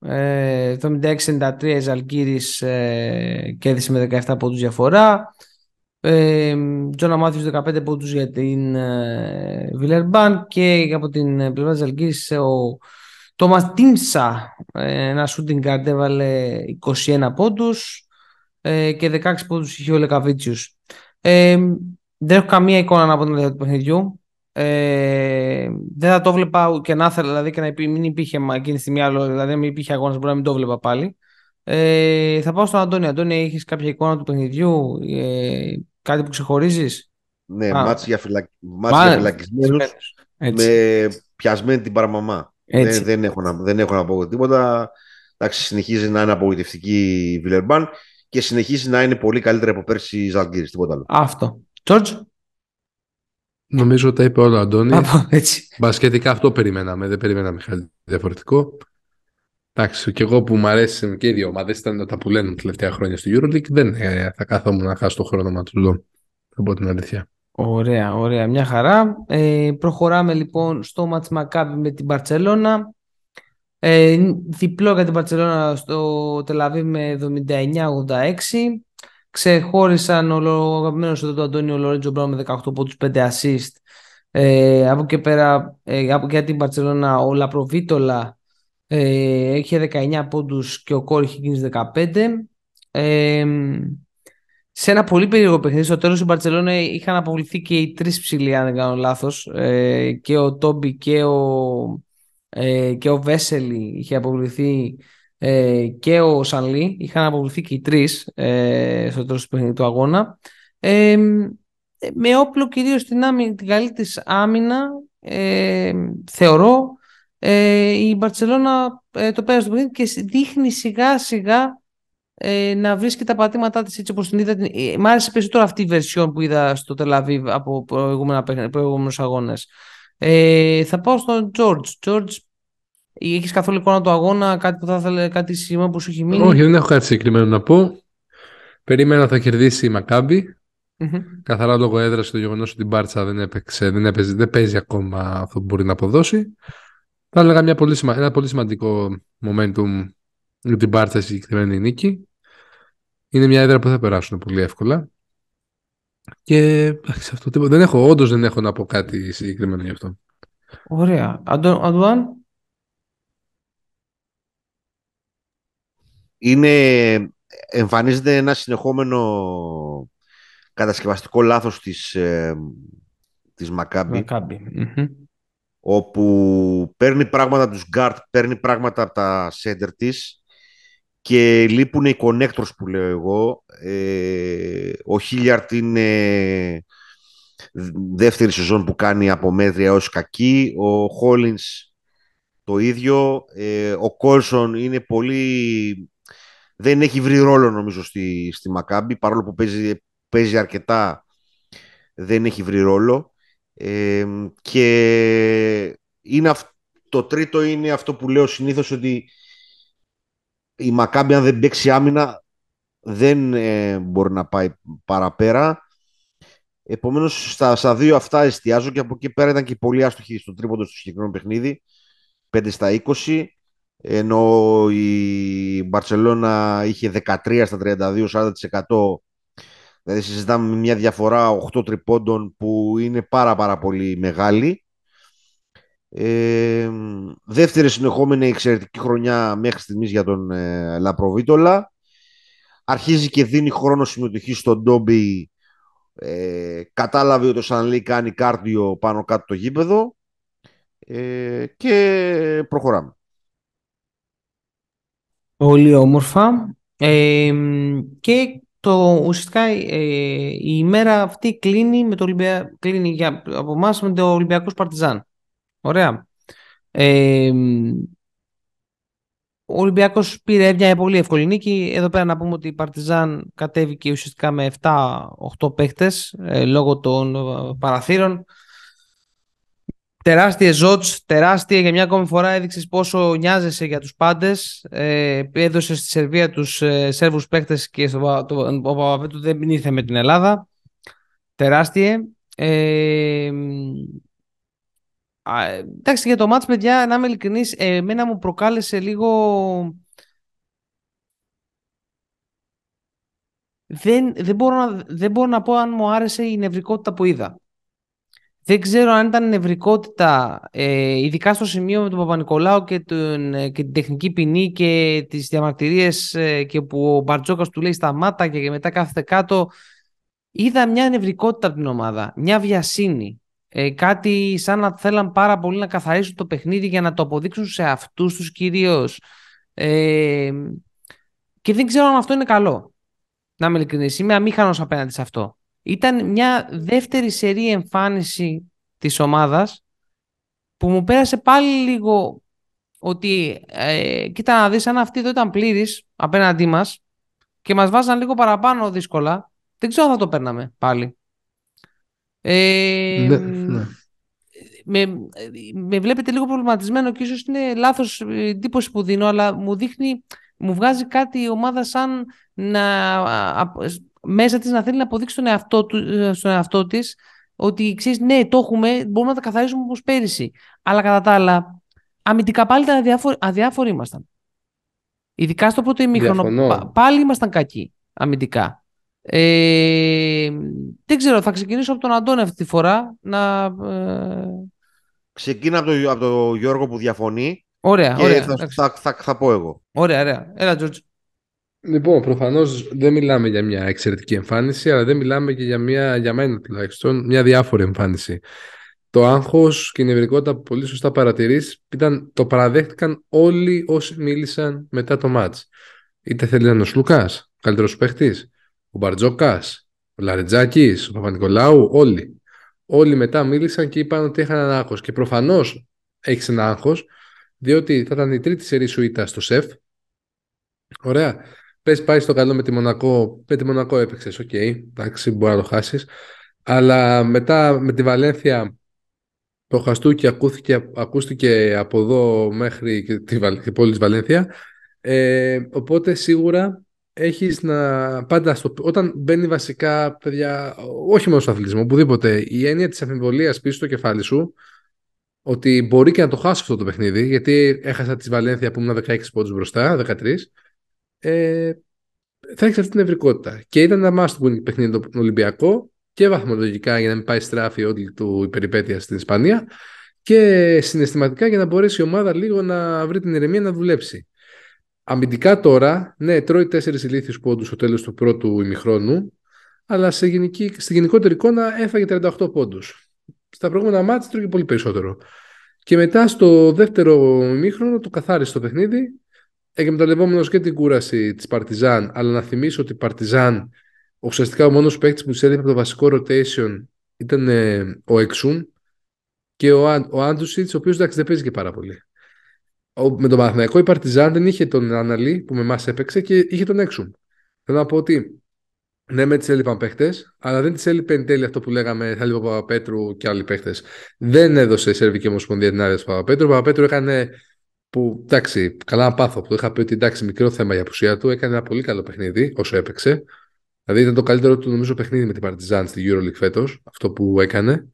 Ε, 76-93 η Ζαλγκύρης ε, κέρδισε με 17 πόντους διαφορά. Ε, Τζόνα Μάθιος 15 πόντους για την ε, Βιλερμπάν και από την ε, πλευρά της Ζαλγκύρης ο Τόμας Τίμσα, ε, ένα shooting guard έβαλε 21 πόντους ε, και 16 πόντους είχε ο Λεκαβίτσιους. Ε, Δεν έχω καμία εικόνα να πω την αλήθεια του παιχνιδιού. Ε, δεν θα το βλέπα και να ήθελα, δηλαδή και να μην υπήρχε εκείνη τη στιγμή άλλο, δηλαδή μην υπήρχε αγώνας, μπορεί να μην το βλέπα πάλι. Ε, θα πάω στον Αντώνη. Αντώνη, έχεις κάποια εικόνα του παιχνιδιού, ε, κάτι που ξεχωρίζεις; Ναι, μάτς για, φυλακ... για φυλακισμένους με πιασμένη την παραμαμά. Δεν, δεν, έχω να, δεν έχω να πω τίποτα. Εντάξει, συνεχίζει να είναι απογοητευτική η Βιλερμπάν και συνεχίζει να είναι πολύ καλύτερη από πέρσι η Ζαλγκύρης, τίποτα άλλο. Αυτό. Τζόρτζ. Νομίζω τα είπε όλα, Αντώνη. Από, έτσι. Μπασκετικά αυτό περιμέναμε. Δεν περιμέναμε κάτι διαφορετικό. Εντάξει, και εγώ που μου αρέσει και οι δύο ομάδες ήταν τα που λένε τα τελευταία χρόνια στο Euroleague. Δεν ε, θα κάθομαι να χάσω το χρόνο του δω. Θα πω την αλήθεια. Ωραία, ωραία. Μια χαρά. Ε, προχωράμε λοιπόν στο μάτς Μακάμπι με την Παρτσελώνα. Ε, διπλό για την Παρτσελώνα στο Τελαβή με 79-86. Ξεχώρισαν ο αγαπημένος εδώ του Αντώνιο Λορέντζο Μπράουν με 18 πόντους 5 assist. Ε, από και πέρα, ε, από για την Παρσελόνα, ο Λαπροβίτολα ε, είχε 19 πόντους και ο Κόρη είχε 15. Ε, σε ένα πολύ περίεργο παιχνίδι, στο τέλος η Μπαρσελόνα είχαν αποβληθεί και οι τρεις ψηλοί, αν δεν κάνω λάθος. Ε, και ο Τόμπι και ο, ε, και ο Βέσελη είχε αποβληθεί ε, και ο Σανλή. Είχαν αποβληθεί και οι τρεις ε, στο τέλος του αγώνα. Ε, με όπλο κυρίως την, άμυνα, την καλή της άμυνα ε, θεωρώ ε, η Μπαρτσελώνα ε, το πέρασε το παιχνίδι και δείχνει σιγά σιγά ε, να βρίσκει τα πατήματά της έτσι όπως την είδα. Ε, μ' άρεσε περισσότερο αυτή η βερσιόν που είδα στο Τελαβίβ από προηγούμενους αγώνες. Ε, θα πάω στον George. George, έχεις καθόλου εικόνα του αγώνα, κάτι που θα ήθελε, κάτι σημείο που σου έχει μείνει; Όχι, δεν έχω κάτι συγκεκριμένο να πω. Περίμενα θα κερδίσει η Μακάμπη. Mm-hmm. Καθαρά λόγω έδραση το γεγονός ότι η Μπάρτσα δεν έπαιξε, δεν, έπαιζε, δεν παίζει ακόμα αυτό που μπορεί να αποδώσει. Θα έλεγα μια πολύ σημα... ένα πολύ σημαντικό momentum για την Μπάρτσα στη συγκεκριμένη νίκη. Είναι μια έδρα που θα περάσουν πολύ εύκολα. Και αυτό, δεν έχω, όντως δεν έχω να πω κάτι συγκεκριμένο γι' αυτό. Ωραία. Αντουάν; Είναι, εμφανίζεται ένα συνεχόμενο κατασκευαστικό λάθος της, ε, της Μακάμπη, όπου παίρνει πράγματα από τους Γκάρτ, παίρνει πράγματα από τα σέντερ της και λείπουν οι connectors που λέω εγώ. Ε, ο Χίλιαρτ είναι δεύτερη σεζόν που κάνει από μέτρια ως κακή. Ο Χόλινς το ίδιο. Ε, ο Κόλσον είναι πολύ... Δεν έχει βρει ρόλο νομίζω στη, στη Μακάμπη, παρόλο που παίζει παίζει αρκετά, δεν έχει βρει ρόλο. Ε, και είναι το τρίτο είναι αυτό που λέω συνήθως ότι η Μακάμπη αν δεν παίξει άμυνα δεν ε, μπορεί να πάει παραπέρα. Επομένως στα, στα δύο αυτά εστιάζω και από εκεί πέρα ήταν και πολύ άστοχη στο τρίποντο στο συγκεκριμένο παιχνίδι 5 στα 20 ενώ η Μπαρσελώνα είχε 13 στα 32 40% Δηλαδή συζητάμε μια διαφορά 8 τριπώντων που είναι πάρα πάρα πολύ μεγάλη. Ε, δεύτερη συνεχόμενη εξαιρετική χρονιά μέχρι στιγμής για τον ε, Λαπροβίτολα. Αρχίζει και δίνει χρόνο συμμετοχή στον Ντόμπι. Ε, κατάλαβε ότι ο Σανλή κάνει κάρδιο πάνω κάτω το γήπεδο ε, και προχωράμε. Πολύ όμορφα. Ε, και το, ουσιαστικά ε, η ημέρα αυτή κλείνει, με το Ολυμπια... κλείνει για, από εμάς με το Ολυμπιακός Παρτιζάν. Ωραία. Ε, ο Ολυμπιακός πήρε μια πολύ εύκολη νίκη. Εδώ πέρα να πούμε ότι η Παρτιζάν κατέβηκε ουσιαστικά με 7-8 παίχτες ε, λόγω των ε, παραθύρων. Τεράστιες ζώτ, τεράστια για μια ακόμη φορά έδειξες πόσο νοιάζεσαι για τους πάντες. Ε, έδωσες στη Σερβία τους ε, Σέρβους παίκτες και στο, το, ο Παπαπέτου δεν ήρθε με την Ελλάδα. Τεράστιε. Ε, εντάξει, για το μάτς, παιδιά, να είμαι ειλικρινής, εμένα μου προκάλεσε λίγο... Δεν, δεν, μπορώ να, δεν μπορώ να πω αν μου άρεσε η νευρικότητα που είδα. Δεν ξέρω αν ήταν νευρικότητα, ε, ειδικά στο σημείο με τον Παπα-Νικολάου και, τον, ε, και την τεχνική ποινή και τις διαμαρτυρίες ε, και που ο Μπαρτζόκας του λέει σταμάτα και μετά κάθεται κάτω. είδα μια νευρικότητα από την ομάδα, μια βιασύνη. Ε, κάτι σαν να θέλαν πάρα πολύ να καθαρίσουν το παιχνίδι για να το αποδείξουν σε αυτούς τους κυρίως. Ε, και δεν ξέρω αν αυτό είναι καλό. Να είμαι ειλικρινής. Είμαι αμήχανος απέναντι σε αυτό. Ήταν μια δεύτερη σερή εμφάνιση της ομάδας που μου πέρασε πάλι λίγο ότι ε, κοίτα να δεις αν αυτή εδώ ήταν πλήρης απέναντί μας και μας βάζαν λίγο παραπάνω δύσκολα δεν ξέρω αν θα το παίρναμε πάλι. Ε, ναι, ναι. Με, με βλέπετε λίγο προβληματισμένο και ίσως είναι λάθος εντύπωση που δίνω αλλά μου δείχνει, μου βγάζει κάτι η ομάδα σαν να μέσα της να θέλει να αποδείξει στον εαυτό, του, στον εαυτό της ότι ξέρεις, ναι, το έχουμε, μπορούμε να τα καθαρίσουμε όπως πέρυσι. Αλλά κατά τα άλλα, αμυντικά πάλι τα αδιάφοροι, αδιάφοροι ήμασταν. Ειδικά στο πρώτο ημίχρονο, πάλι ήμασταν κακοί αμυντικά. Ε, δεν ξέρω, θα ξεκινήσω από τον Αντώνη αυτή τη φορά. Να, ε... Ξεκίνα από τον το Γιώργο που διαφωνεί. Ωραία, και ωραία. Θα, θα, θα, θα, πω εγώ. Ωραία, ωραία. Έλα, Τζορτζ. Λοιπόν, προφανώς δεν μιλάμε για μια εξαιρετική εμφάνιση, αλλά δεν μιλάμε και για μια, για μένα τουλάχιστον, μια διάφορη εμφάνιση. Το άγχος και η νευρικότητα που πολύ σωστά παρατηρείς, το παραδέχτηκαν όλοι όσοι μίλησαν μετά το ματς. Είτε θέλει να είναι ο Λουκά, καλύτερος παίχτης, ο Μπαρτζόκας, ο Λαρεντζάκης, ο Παπανικολάου, όλοι. Όλοι μετά μίλησαν και είπαν ότι είχαν ένα άγχος. Και προφανώς έχεις ένα άγχος, διότι θα ήταν η τρίτη σερί σου ήττα στο ΣΕΦ. Ωραία. Πες πάει στο καλό με τη Μονακό. Με τη Μονακό έπαιξες. OK, okay, εντάξει, μπορεί να το χάσεις. Αλλά μετά με τη Βαλένθια το χαστούκι ακούστηκε, ακούστηκε από εδώ μέχρι και τη, πόλη της Βαλένθια. Ε, οπότε σίγουρα έχεις να πάντα στο, όταν μπαίνει βασικά παιδιά, όχι μόνο στο αθλητισμό, οπουδήποτε η έννοια της αμφιβολίας πίσω στο κεφάλι σου ότι μπορεί και να το χάσω αυτό το παιχνίδι γιατί έχασα τη Βαλένθια που ήμουν 16 πόντους μπροστά, 13 ε, θα έχει αυτή την ευρικότητα και ήταν ένα must win παιχνίδι το Ολυμπιακό και βαθμολογικά για να μην πάει στράφη όλη του η περιπέτεια στην Ισπανία και συναισθηματικά για να μπορέσει η ομάδα λίγο να βρει την ηρεμία να δουλέψει. Αμυντικά τώρα, ναι, τρώει τέσσερις ηλίθιους πόντους στο τέλος του πρώτου ημιχρόνου, αλλά σε γενική, στη γενικότερη εικόνα έφαγε 38 πόντους. Στα προηγούμενα μάτια τρώγε πολύ περισσότερο. Και μετά στο δεύτερο ημίχρονο το καθάρισε το παιχνίδι, εκμεταλλευόμενο και την κούραση της Παρτιζάν, αλλά να θυμίσω ότι η Παρτιζάν, ουσιαστικά ο μόνος παίκτης που τη έλειπε από το βασικό rotation ήταν ε, ο Εξούμ και ο, ο Άντουσιτς, ο οποίος εντάξει δεν παίζει και πάρα πολύ με τον Παναθηναϊκό η Παρτιζάν δεν είχε τον Αναλή που με εμάς έπαιξε και είχε τον Έξουμ. Θέλω να πω ότι ναι, με τι έλειπαν παίχτε, αλλά δεν τι έλειπε εν τέλει αυτό που λέγαμε. Θα λείπει ο Παπαπέτρου και άλλοι παίχτε. Δεν έδωσε η Σερβική Ομοσπονδία την άδεια του Παπαπέτρου. Ο Παπαπέτρου έκανε. Που εντάξει, καλά να πάθω. Που είχα πει ότι εντάξει, μικρό θέμα η απουσία του. Έκανε ένα πολύ καλό παιχνίδι όσο έπαιξε. Δηλαδή ήταν το καλύτερο του νομίζω παιχνίδι με την Παρτιζάν στη Euroleague φέτος. Αυτό που έκανε.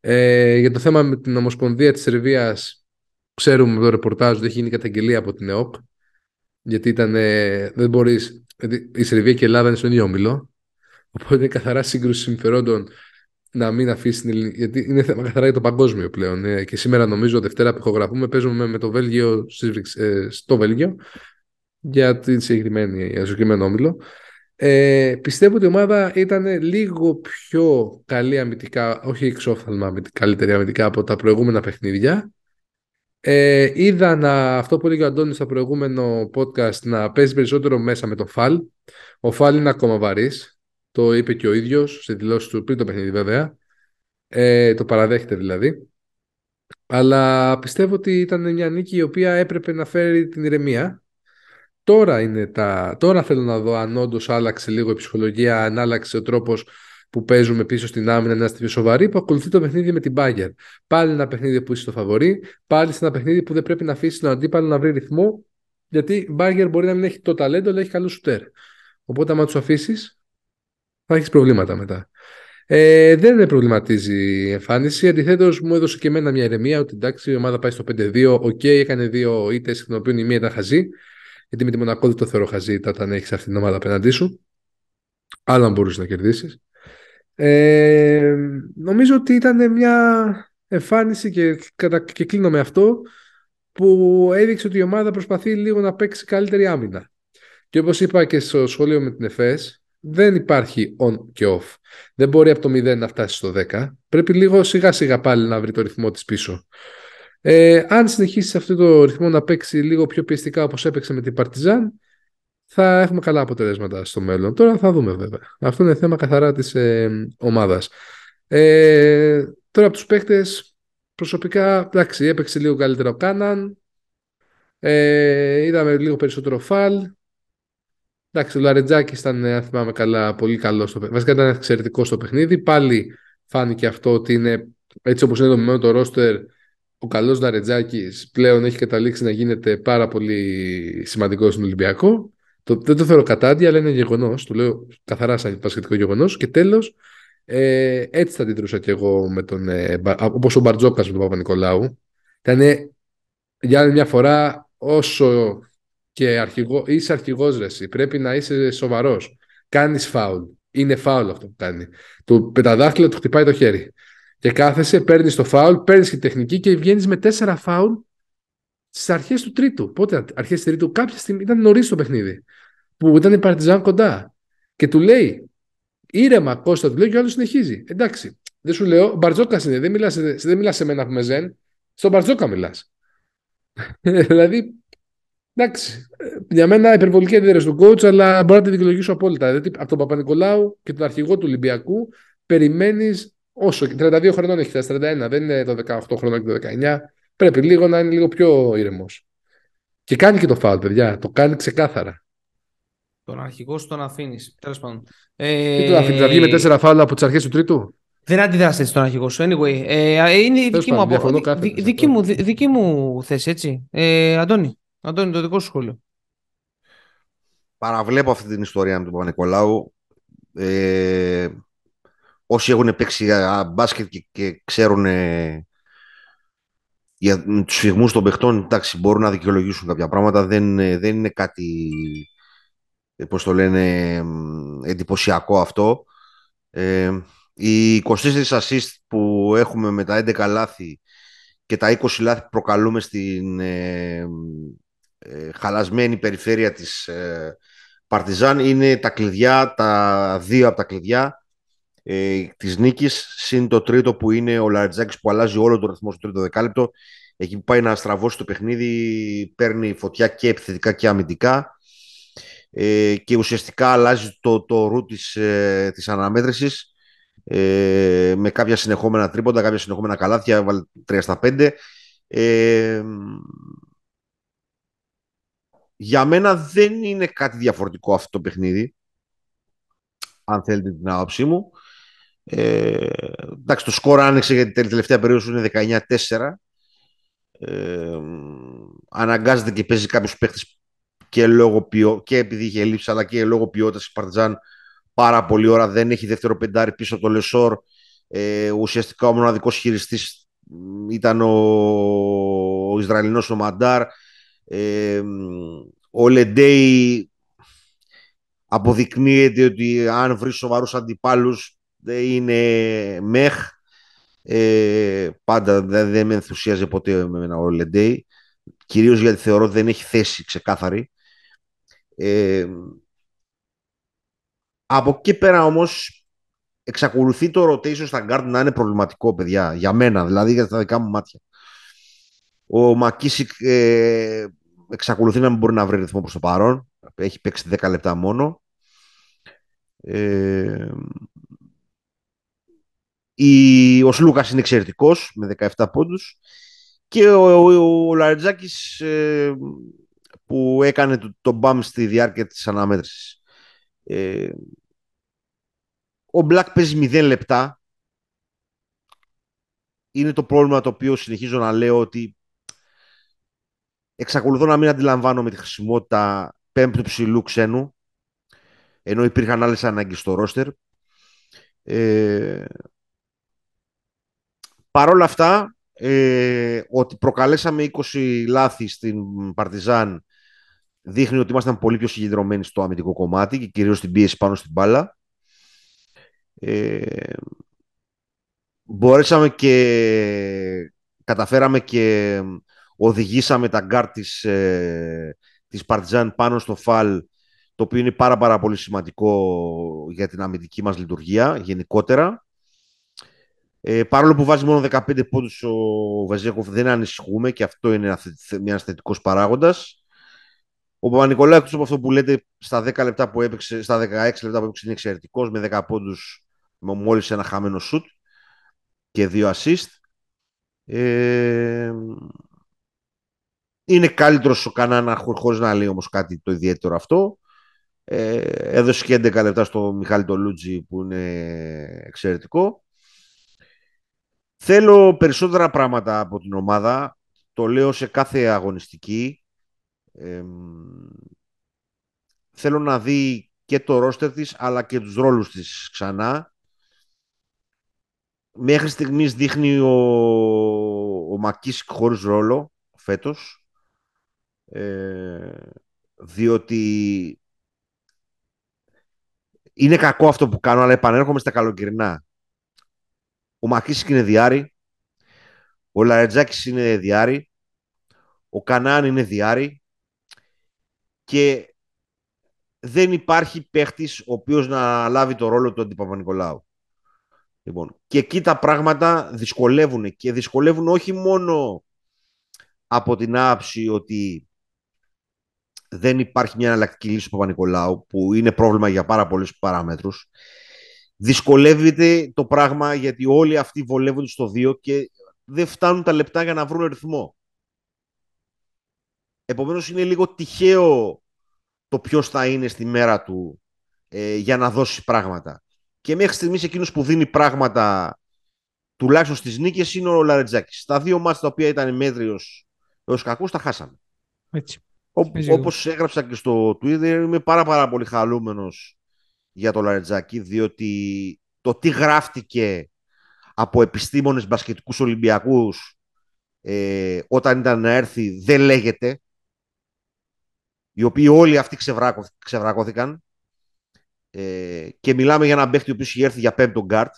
Ε, για το θέμα με την Ομοσπονδία της Σερβίας, ξέρουμε με το ρεπορτάζ ότι έχει γίνει καταγγελία από την ΕΟΚ. Γιατί ήταν, δεν μπορείς. Η Σερβία και η Ελλάδα είναι στον ίδιο όμιλο. Οπότε είναι καθαρά σύγκρουση συμφερόντων να μην αφήσει την ελληνική. Γιατί είναι θέμα καθαρά για το παγκόσμιο πλέον. Ε, και σήμερα, νομίζω, Δευτέρα που ηχογραφούμε, παίζουμε με το Βέλγιο ε, στο Βέλγιο για τη συγκεκριμένη, για το συγκεκριμένο όμιλο. Ε, πιστεύω ότι η ομάδα ήταν λίγο πιο καλή αμυντικά, όχι εξόφθαλμα καλύτερη αμυντικά από τα προηγούμενα παιχνίδια. Ε, είδα να, αυτό που έλεγε ο Αντώνης στο προηγούμενο podcast να παίζει περισσότερο μέσα με το Φαλ. Ο Φαλ είναι ακόμα βαρύς. Το είπε και ο ίδιος σε δηλώσεις του πριν το παιχνίδι, βέβαια. Ε, το παραδέχεται δηλαδή. Αλλά πιστεύω ότι ήταν μια νίκη η οποία έπρεπε να φέρει την ηρεμία. Τώρα, είναι τα... Τώρα θέλω να δω αν όντως άλλαξε λίγο η ψυχολογία, αν άλλαξε ο τρόπος που παίζουμε πίσω στην άμυνα να είμαστε πιο σοβαροί, που ακολουθεί το παιχνίδι με την Bayern. Πάλι ένα παιχνίδι που είσαι στο φαβορή, πάλι σε ένα παιχνίδι που δεν πρέπει να αφήσει τον αντίπαλο να βρει ρυθμό, γιατί η Bayern μπορεί να μην έχει το ταλέντο, αλλά έχει καλό σουτέρ. Οπότε, άμα τους αφήσεις, θα έχεις προβλήματα μετά. Ε, δεν με προβληματίζει η εμφάνιση. Αντιθέτως, μου έδωσε και εμένα μια ηρεμία ότι εντάξει, η ομάδα πάει στο 5-2. OK, okay, έκανε δύο ήττες, εκ των οποίων η μία ήταν χαζή. Γιατί με τη Μονακό δεν το θεωρώ χαζή όταν έχεις αυτή την ομάδα απέναντί σου. Άλλα μπορούσες να κερδίσεις. Ε, νομίζω ότι ήταν μια εμφάνιση και, και κλείνω με αυτό που έδειξε ότι η ομάδα προσπαθεί λίγο να παίξει καλύτερη άμυνα. Και όπως είπα και στο σχόλιο με την ΕΦΕΣ, δεν υπάρχει on και off. Δεν μπορεί από το 0 να φτάσει στο 10. Πρέπει λίγο σιγά σιγά πάλι να βρει το ρυθμό της πίσω. Ε, αν συνεχίσεις σε αυτό το ρυθμό να παίξει λίγο πιο πιεστικά όπως έπαιξε με την Παρτιζάν, θα έχουμε καλά αποτελέσματα στο μέλλον. Τώρα θα δούμε βέβαια. Αυτό είναι θέμα καθαρά της ε, ομάδας. Ε, τώρα από τους παίκτες, προσωπικά, εντάξει, έπαιξε λίγο καλύτερο Κάναν. Ε, είδαμε λίγο περισσότερο φαλ. Εντάξει, ο Λαρετζάκης ήταν, αν θυμάμαι καλά, πολύ καλός στο παιχνίδι. Βασικά ήταν εξαιρετικός στο παιχνίδι. Πάλι φάνηκε αυτό ότι είναι έτσι όπως είναι το μημένο το ρόστερ. Ο καλός Λαρετζάκης πλέον έχει καταλήξει να γίνεται πάρα πολύ σημαντικός στον Ολυμπιακό. Το, δεν το θεωρώ κατάντια, αλλά είναι γεγονός. Το λέω καθαρά σαν πασχετικό γεγονός. Και τέλος, ε, έτσι θα αντιδρούσα κι εγώ με τον. Ε, Όπως ο Μπαρτζόκας με τον Παπα-Νικολάου. Ήταν για άλλη μια φορά όσο και αρχηγό, είσαι αρχηγός ρεσί. Πρέπει να είσαι σοβαρός. Κάνεις φάουλ. Είναι φάουλ αυτό που κάνει. Του πεταδάχτυλο του χτυπάει το χέρι. Και κάθεσαι, παίρνεις το φάουλ, παίρνεις και τεχνική και βγαίνεις με τέσσερα φάουλ στις αρχές του τρίτου. Πότε, αρχές του τρίτου, κάποια στιγμή ήταν νωρίς το παιχνίδι. Που ήταν η Παρτιζάν κοντά. Και του λέει, ήρεμα Κώστα, του λέει και ο άλλος συνεχίζει. Εντάξει, δεν σου λέω, Μπαρτζόκα είναι, δεν μιλάς δεν μιλάς σε μένα που με ζεν, στον Μπαρτζόκα μιλάς. δηλαδή, εντάξει, για μένα υπερβολική αντίδραση του coach, αλλά μπορώ να τη δικαιολογήσω απόλυτα. Δηλαδή, από τον Παπα-Νικολάου και τον αρχηγό του Ολυμπιακού περιμένεις όσο. 32 χρονών έχει φτάσει, 31, δεν είναι το 18 χρόνο και το 19. Πρέπει λίγο να είναι λίγο πιο ήρεμος. Και κάνει και το φάουλ, παιδιά. Το κάνει ξεκάθαρα. Τον αρχηγό σου τον αφήνεις. Τέλος πάντων. Ε... Τι τον αφήνεις, να βγει με τέσσερα φάουλ από τις αρχές του τρίτου; Δεν αντιδράσει στον αρχηγό σου. Anyway, ε, είναι η δική μου, απο... δική, δική, μου, δική μου θέση, έτσι. Ε, Αντώνη, Αντώνη, το δικό σου σχόλιο. Παραβλέπω αυτή την ιστορία με τον Παπα-Νικολάου. Ε, όσοι έχουν παίξει μπάσκετ και, και ξέρουν ε, για τους φυγμούς των παιχτών, εντάξει, μπορούν να δικαιολογήσουν κάποια πράγματα. Δεν, ε, δεν είναι κάτι, ε, πώς το λένε, εντυπωσιακό αυτό. Ε, οι 24 assist που έχουμε με τα 11 λάθη και τα 20 λάθη που προκαλούμε στην ε, ε, χαλασμένη περιφέρεια της ε, Παρτιζάν. Είναι τα κλειδιά, τα δύο από τα κλειδιά ε, της νίκης. Συν το τρίτο που είναι ο Λαριτζάκης που αλλάζει όλο το ρυθμό στο τρίτο δεκάλεπτο. Εκεί που πάει να στραβώσει το παιχνίδι παίρνει φωτιά και επιθετικά και αμυντικά. Ε, και ουσιαστικά αλλάζει το, το ρου της, ε, της αναμέτρησης ε, με κάποια συνεχόμενα τρίποντα, κάποια συνεχόμενα καλάθια, έβαλε 3 στα 5. Ε, για μένα δεν είναι κάτι διαφορετικό αυτό το παιχνίδι, αν θέλετε την άποψή μου. Ε, εντάξει, το σκορ άνοιξε γιατί την τελευταία περίοδος είναι 19-4. Ε, αναγκάζεται και παίζει κάποιους παίχτες και, λόγω ποιο, και επειδή είχε λείψει αλλά και λόγω ποιότητας η Παρτιζάν πάρα πολύ ώρα, δεν έχει δεύτερο πεντάρι πίσω από το Λεσόρ. Ε, ουσιαστικά ο μοναδικός χειριστής ήταν ο, ο Ισραηλινός ο Μαντάρ. Ε, ο Λεντέι αποδεικνύεται ότι αν βρεις σοβαρούς αντιπάλους δεν είναι meh. Ε, πάντα δεν, δεν με ενθουσίαζε ποτέ με ένα ο Λεντέι. Κυρίως γιατί θεωρώ ότι δεν έχει θέση ξεκάθαρη. Ε, από εκεί πέρα όμως εξακολουθεί το rotation στα guard να είναι προβληματικό, παιδιά. Για μένα, δηλαδή για τα δικά μου μάτια. Ο Μακίσικ ε, εξακολουθεί να μην μπορεί να βρει ρυθμό προς το παρόν. Έχει παίξει 10 λεπτά μόνο. Ε, η, ο Σλούκας είναι εξαιρετικός με 17 πόντους και ο, ο, ο Λαρετζάκης ε, που έκανε τον το μπαμ στη διάρκεια της αναμέτρησης. Ε, ο Black παίζει 0 λεπτά. Είναι το πρόβλημα το οποίο συνεχίζω να λέω ότι εξακολουθώ να μην αντιλαμβάνω με τη χρησιμότητα πέμπτου ψηλού ξένου ενώ υπήρχαν άλλες ανάγκες στο ρόστερ. Ε, Παρ' όλα αυτά, ε, ότι προκαλέσαμε 20 λάθη στην Παρτιζάν δείχνει ότι ήμασταν πολύ πιο συγκεντρωμένοι στο αμυντικό κομμάτι και κυρίως στην πίεση πάνω στην μπάλα. Ε, μπορέσαμε και καταφέραμε και οδηγήσαμε τα γκαρντ της, ε, της Παρτιζάν πάνω στο φαλ το οποίο είναι πάρα, πάρα πολύ σημαντικό για την αμυντική μας λειτουργία γενικότερα. Ε, παρόλο που βάζει μόνο 15 πόντους ο Βεζέκοφ δεν ανησυχούμε και αυτό είναι μια θετικός παράγοντας. Ο Παπα-Νικολάου, από αυτό που λέτε, στα 10 λεπτά που έπαιξε, στα 16 λεπτά που έπαιξε είναι εξαιρετικός με 10 πόντους με μόλις ένα χαμένο σουτ και δύο assist. Ε, είναι καλύτερος ο Κανάνα χωρίς να λέει όμως κάτι το ιδιαίτερο αυτό. Ε, έδωσε και 11 λεπτά στο Μιχάλη Τολούτζι που είναι εξαιρετικό. Θέλω περισσότερα πράγματα από την ομάδα. Το λέω σε κάθε αγωνιστική. θέλω να δει και το ρόστερ της αλλά και τους ρόλους της ξανά. Μέχρι στιγμής δείχνει ο, ο Μακίσικ χωρίς ρόλο φέτος. Ε, διότι είναι κακό αυτό που κάνω, αλλά επανέρχομαι στα καλοκαιρινά. Ο Μακίσικ είναι διάρη, ο Λαρετζάκης είναι διάρη, ο Κανάν είναι διάρη και δεν υπάρχει παίχτης ο οποίος να λάβει το ρόλο του Αντιπαπα-Νικολάου. Λοιπόν, και εκεί τα πράγματα δυσκολεύουν και δυσκολεύουν όχι μόνο από την άψη ότι δεν υπάρχει μια εναλλακτική λύση του Παπα-Νικολάου, που είναι πρόβλημα για πάρα πολλούς παράμετρους. Δυσκολεύεται το πράγμα γιατί όλοι αυτοί βολεύονται στο 2 και δεν φτάνουν τα λεπτά για να βρουν ρυθμό. Επομένως είναι λίγο τυχαίο το ποιος θα είναι στη μέρα του ε, για να δώσει πράγματα. Και μέχρι στιγμής εκείνος που δίνει πράγματα τουλάχιστον στις νίκες είναι ο Λαρετζάκης. Τα δύο μάτια τα οποία ήταν μέτριος έως κακούς τα χάσαμε. Έτσι. Όπως έγραψα και στο Twitter, είμαι πάρα πάρα πολύ χαλούμενος για το Λαρετζάκη, διότι το τι γράφτηκε από επιστήμονες μπασκετικούς Ολυμπιακούς ε, όταν ήταν να έρθει δεν λέγεται, οι οποίοι όλοι αυτοί ξεβρακώθηκαν ε, και μιλάμε για έναν παίχτη ο οποίος είχε έρθει για πέμπτο γκαρντ,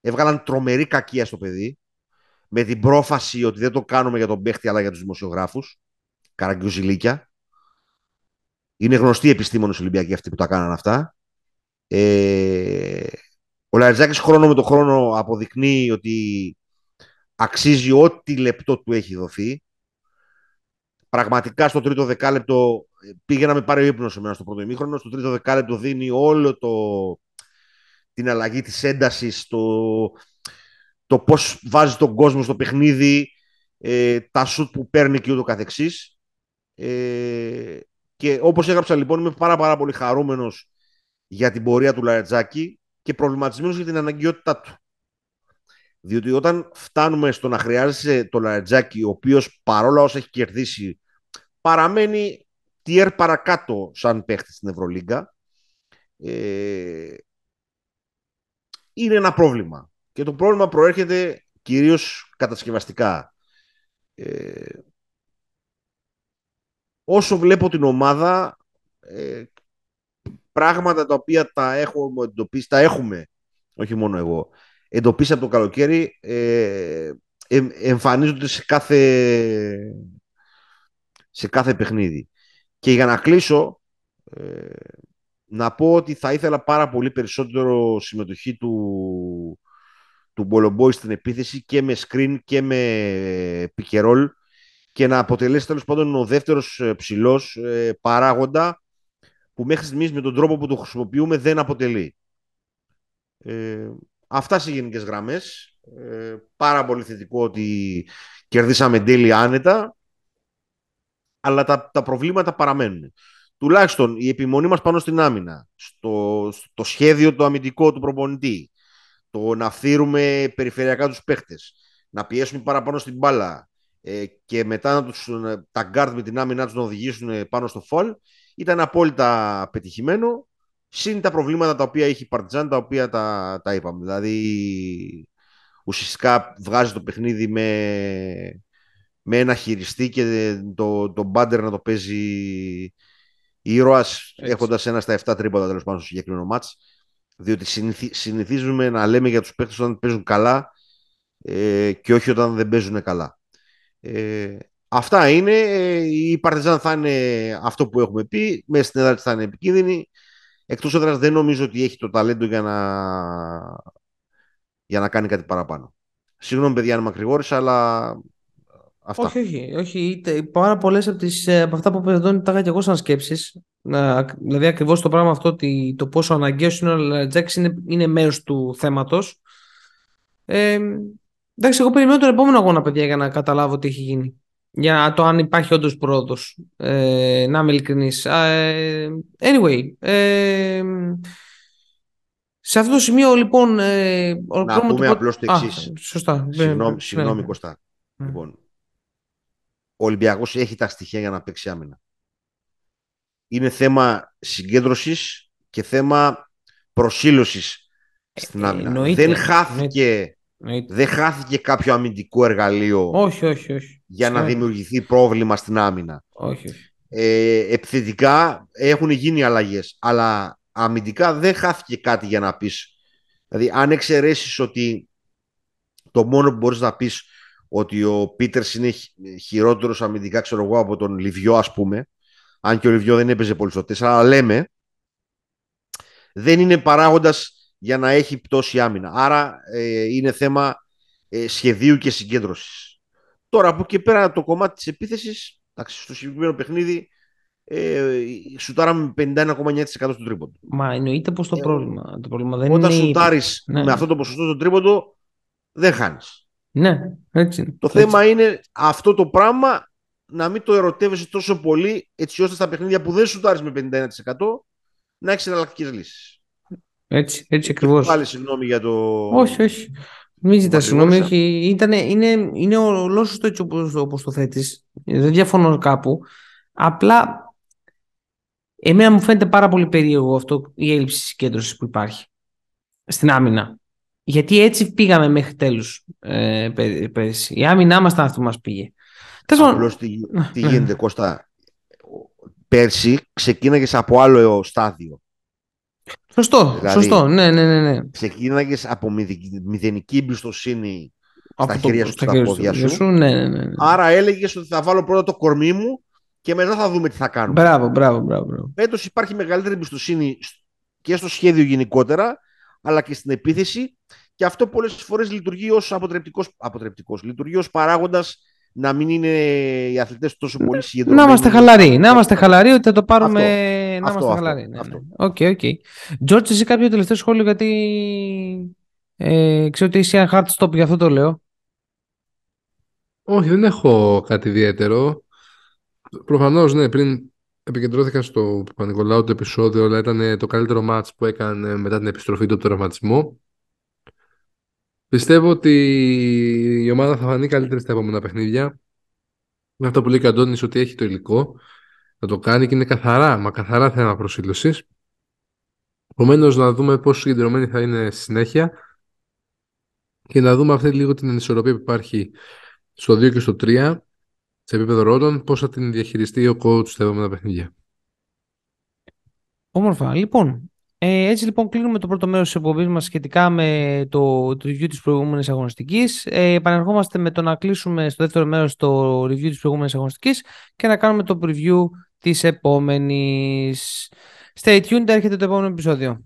έβγαλαν τρομερή κακία στο παιδί, με την πρόφαση ότι δεν το κάνουμε για τον παίχτη αλλά για τους δημοσιογράφους καραγκιοζιλίκια. Είναι γνωστοί επιστήμονες Ολυμπιακοί αυτοί που τα κάνανε αυτά. Ε, ο Λαρεντζάκης χρόνο με το χρόνο αποδεικνύει ότι αξίζει ό,τι λεπτό του έχει δοθεί. Πραγματικά στο τρίτο δεκάλεπτο πήγε να με πάρει ύπνος σε μένα στο πρώτο ημίχρονο. Στο τρίτο δεκάλεπτο δίνει όλο το, την αλλαγή της έντασης, το, το πώς βάζει τον κόσμο στο παιχνίδι, ε, τα σουτ που παίρνει και ούτω καθεξής. Ε, και όπως έγραψα λοιπόν είμαι πάρα, πάρα πολύ χαρούμενος για την πορεία του Λαρετζάκη και προβληματισμένος για την αναγκαιότητά του. Διότι όταν φτάνουμε στο να χρειάζεσαι το Λαρετζάκη, ο οποίος παρόλα όσα έχει κερδίσει, παραμένει tier παρακάτω σαν παίχτης στην Ευρωλίγκα, ε, είναι ένα πρόβλημα. Και το πρόβλημα προέρχεται κυρίως κατασκευαστικά. Ε, όσο βλέπω την ομάδα, ε, πράγματα τα οποία τα έχουμε εντοπίσει, τα έχουμε, όχι μόνο εγώ, εντοπίσει από το καλοκαίρι, ε, εμφανίζονται σε κάθε, σε κάθε παιχνίδι. Και για να κλείσω, ε, να πω ότι θα ήθελα πάρα πολύ περισσότερο συμμετοχή του, του Μπολομπόη στην επίθεση και με screen και με πικερόλ και να αποτελέσει τέλος πάντων ο δεύτερος ε, ψηλός ε, παράγοντα που μέχρι στιγμής με τον τρόπο που το χρησιμοποιούμε δεν αποτελεί. Ε, αυτά σε γενικές γραμμές. Ε, πάρα πολύ θετικό ότι κερδίσαμε τέλει άνετα, αλλά τα, τα προβλήματα παραμένουν. Τουλάχιστον η επιμονή μας πάνω στην άμυνα, στο, στο σχέδιο το αμυντικό του προπονητή, το να φύρουμε περιφερειακά τους παίχτες, να πιέσουμε παραπάνω στην μπάλα, ε, και μετά να τους, τα γκαρντ με την άμυνα τους να οδηγήσουν πάνω στο φολ ήταν απόλυτα πετυχημένο. Συν τα προβλήματα τα οποία έχει η Παρτιζάν τα οποία τα, τα είπαμε. Δηλαδή ουσιαστικά βγάζει το παιχνίδι με, με ένα χειριστή και το, το μπάντερ να το παίζει ήρωας έχοντας ένα στα 7 τρίποτα τέλος πάντων στο συγκεκριμένο μάτς. Διότι συνηθίζουμε να λέμε για τους παίχτες όταν παίζουν καλά ε, και όχι όταν δεν παίζουν καλά. Ε, Αυτά είναι. Ε, η Παρτιζάν θα είναι αυτό που έχουμε πει. Μέσα στην έδρα θα είναι επικίνδυνη. Εκτός έδρας δεν νομίζω ότι έχει το ταλέντο για να, για να κάνει κάτι παραπάνω. Συγγνώμη παιδιά αν μακρηγόρησα, αλλά αυτά. Όχι, όχι. όχι. Πάρα πολλές από, από αυτά που εδώ τα είχα και εγώ σαν σκέψεις. Δηλαδή ακριβώς το πράγμα αυτό ότι το πόσο αναγκαίος είναι ο Λατζάκης είναι, είναι μέρος του θέματος. Ε, εντάξει, εγώ περιμένω τον επόμενο αγώνα, παιδιά, για να καταλάβω τι έχει γίνει. Για το αν υπάρχει όντως πρόοδος. Ε, να είμαι ειλικρινής. Ε, anyway. Ε, σε αυτό το σημείο, λοιπόν. Ε, να πούμε απλώς το εξής. Σωστά. Συγγνώμη, συγγνώμη Κωστά. Λοιπόν, ο Ολυμπιακός έχει τα στοιχεία για να παίξει άμυνα. Είναι θέμα συγκέντρωσης και θέμα προσήλωσης στην ε, άμυνα. δεν χάθηκε δεν χάθηκε κάποιο αμυντικό εργαλείο όχι, όχι, όχι. για να δημιουργηθεί πρόβλημα στην άμυνα. Όχι, όχι. Ε, επιθετικά έχουν γίνει αλλαγές, αλλά αμυντικά δεν χάθηκε κάτι για να πεις. Δηλαδή, αν εξαιρέσεις ότι το μόνο που μπορείς να πεις ότι ο Πίτερς είναι χειρότερος αμυντικά, ξέρω εγώ, από τον Λιβιό, ας πούμε, αν και ο Λιβιό δεν έπαιζε πολύ στο 4, αλλά λέμε, δεν είναι παράγοντας για να έχει πτώση άμυνα. Άρα ε, είναι θέμα ε, σχεδίου και συγκέντρωσης. Τώρα από εκεί πέρα το κομμάτι της επίθεσης, στο συγκεκριμένο παιχνίδι, ε, σουτάραμε 51,9% στο τρίποντο. Μα εννοείται πως το ε, πρόβλημα. Το πρόβλημα δεν όταν είναι... σουτάρεις ναι. με αυτό το ποσοστό στο τρίποντο, δεν χάνεις. Ναι, έτσι είναι. Το έτσι. θέμα είναι αυτό το πράγμα να μην το ερωτεύεσαι τόσο πολύ έτσι ώστε στα παιχνίδια που δεν σουτάρεις με 51% να έχεις εναλλακτικές λύσεις. Έτσι, έτσι ακριβώς. Πάλι συγγνώμη για το. Όχι, όχι. Μην ζητάς συγγνώμη. Όχι. είναι, είναι ολόσωστο έτσι όπως το θέτεις. Δεν διαφωνώ κάπου. Απλά εμένα μου φαίνεται πάρα πολύ περίεργο αυτό η έλλειψη συγκέντρωσης που υπάρχει στην άμυνα. Γιατί έτσι πήγαμε μέχρι τέλους ε, πέρυσι. Η άμυνά μας ήταν αυτή που μα πήγε. Απλώς τι, τι ναι. γίνεται, Κώστα. Πέρσι ξεκίναγες από άλλο στάδιο. Σωστό, δηλαδή, σωστό. Ναι, ναι, ναι, ναι. Ξεκίναγες από μηδενική εμπιστοσύνη στα χέρια σου και στα πόδια σου. Ναι, ναι, ναι, ναι. Άρα έλεγες ότι θα βάλω πρώτα το κορμί μου και μετά θα δούμε τι θα κάνουμε. Μπράβο, μπράβο, μπράβο. Φέτος υπάρχει μεγαλύτερη εμπιστοσύνη και στο σχέδιο γενικότερα, αλλά και στην επίθεση. Και αυτό πολλές φορές λειτουργεί ως αποτρεπτικός. Λειτουργεί ως παράγοντας να μην είναι οι αθλητές τόσο πολύ συγκεντρωμένοι. Να είμαστε χαλαροί. Να είμαστε χαλαροί ότι θα το πάρουμε. Αυτό, να είμαστε χαλαροί. Ναι, ναι. Οκ, οκ. Τζόρτζ, εσύ κάποιο τελευταίο σχόλιο γιατί. Ε, ξέρω ότι είσαι ένα hard stop για αυτό το λέω. Όχι, δεν έχω κάτι ιδιαίτερο. Προφανώς, ναι, πριν επικεντρώθηκα στο Πανικολάου το επεισόδιο, αλλά ήταν το καλύτερο μάτς που έκανε μετά την επιστροφή του από τραυματισμό. Πιστεύω ότι η ομάδα θα φανεί καλύτερη στα επόμενα παιχνίδια. Με αυτό που λέει ο ότι έχει το υλικό να το κάνει και είναι καθαρά, μα καθαρά θέμα προσήλωσης. Επομένως, να δούμε πόσο συγκεντρωμένη θα είναι στη συνέχεια και να δούμε αυτή λίγο την ανισορροπία που υπάρχει στο 2 και στο 3 σε επίπεδο ρόλων, πώς θα την διαχειριστεί ο coach στα επόμενα παιχνίδια. Όμορφα. Λοιπόν, ε, έτσι λοιπόν κλείνουμε το πρώτο μέρος της εκπομπής μας σχετικά με το, το review της προηγούμενης αγωνιστικής. Ε, επανερχόμαστε με το να κλείσουμε στο δεύτερο μέρος το review της προηγούμενης αγωνιστικής και να κάνουμε το preview της επόμενης. Stay tuned, έρχεται το επόμενο επεισόδιο.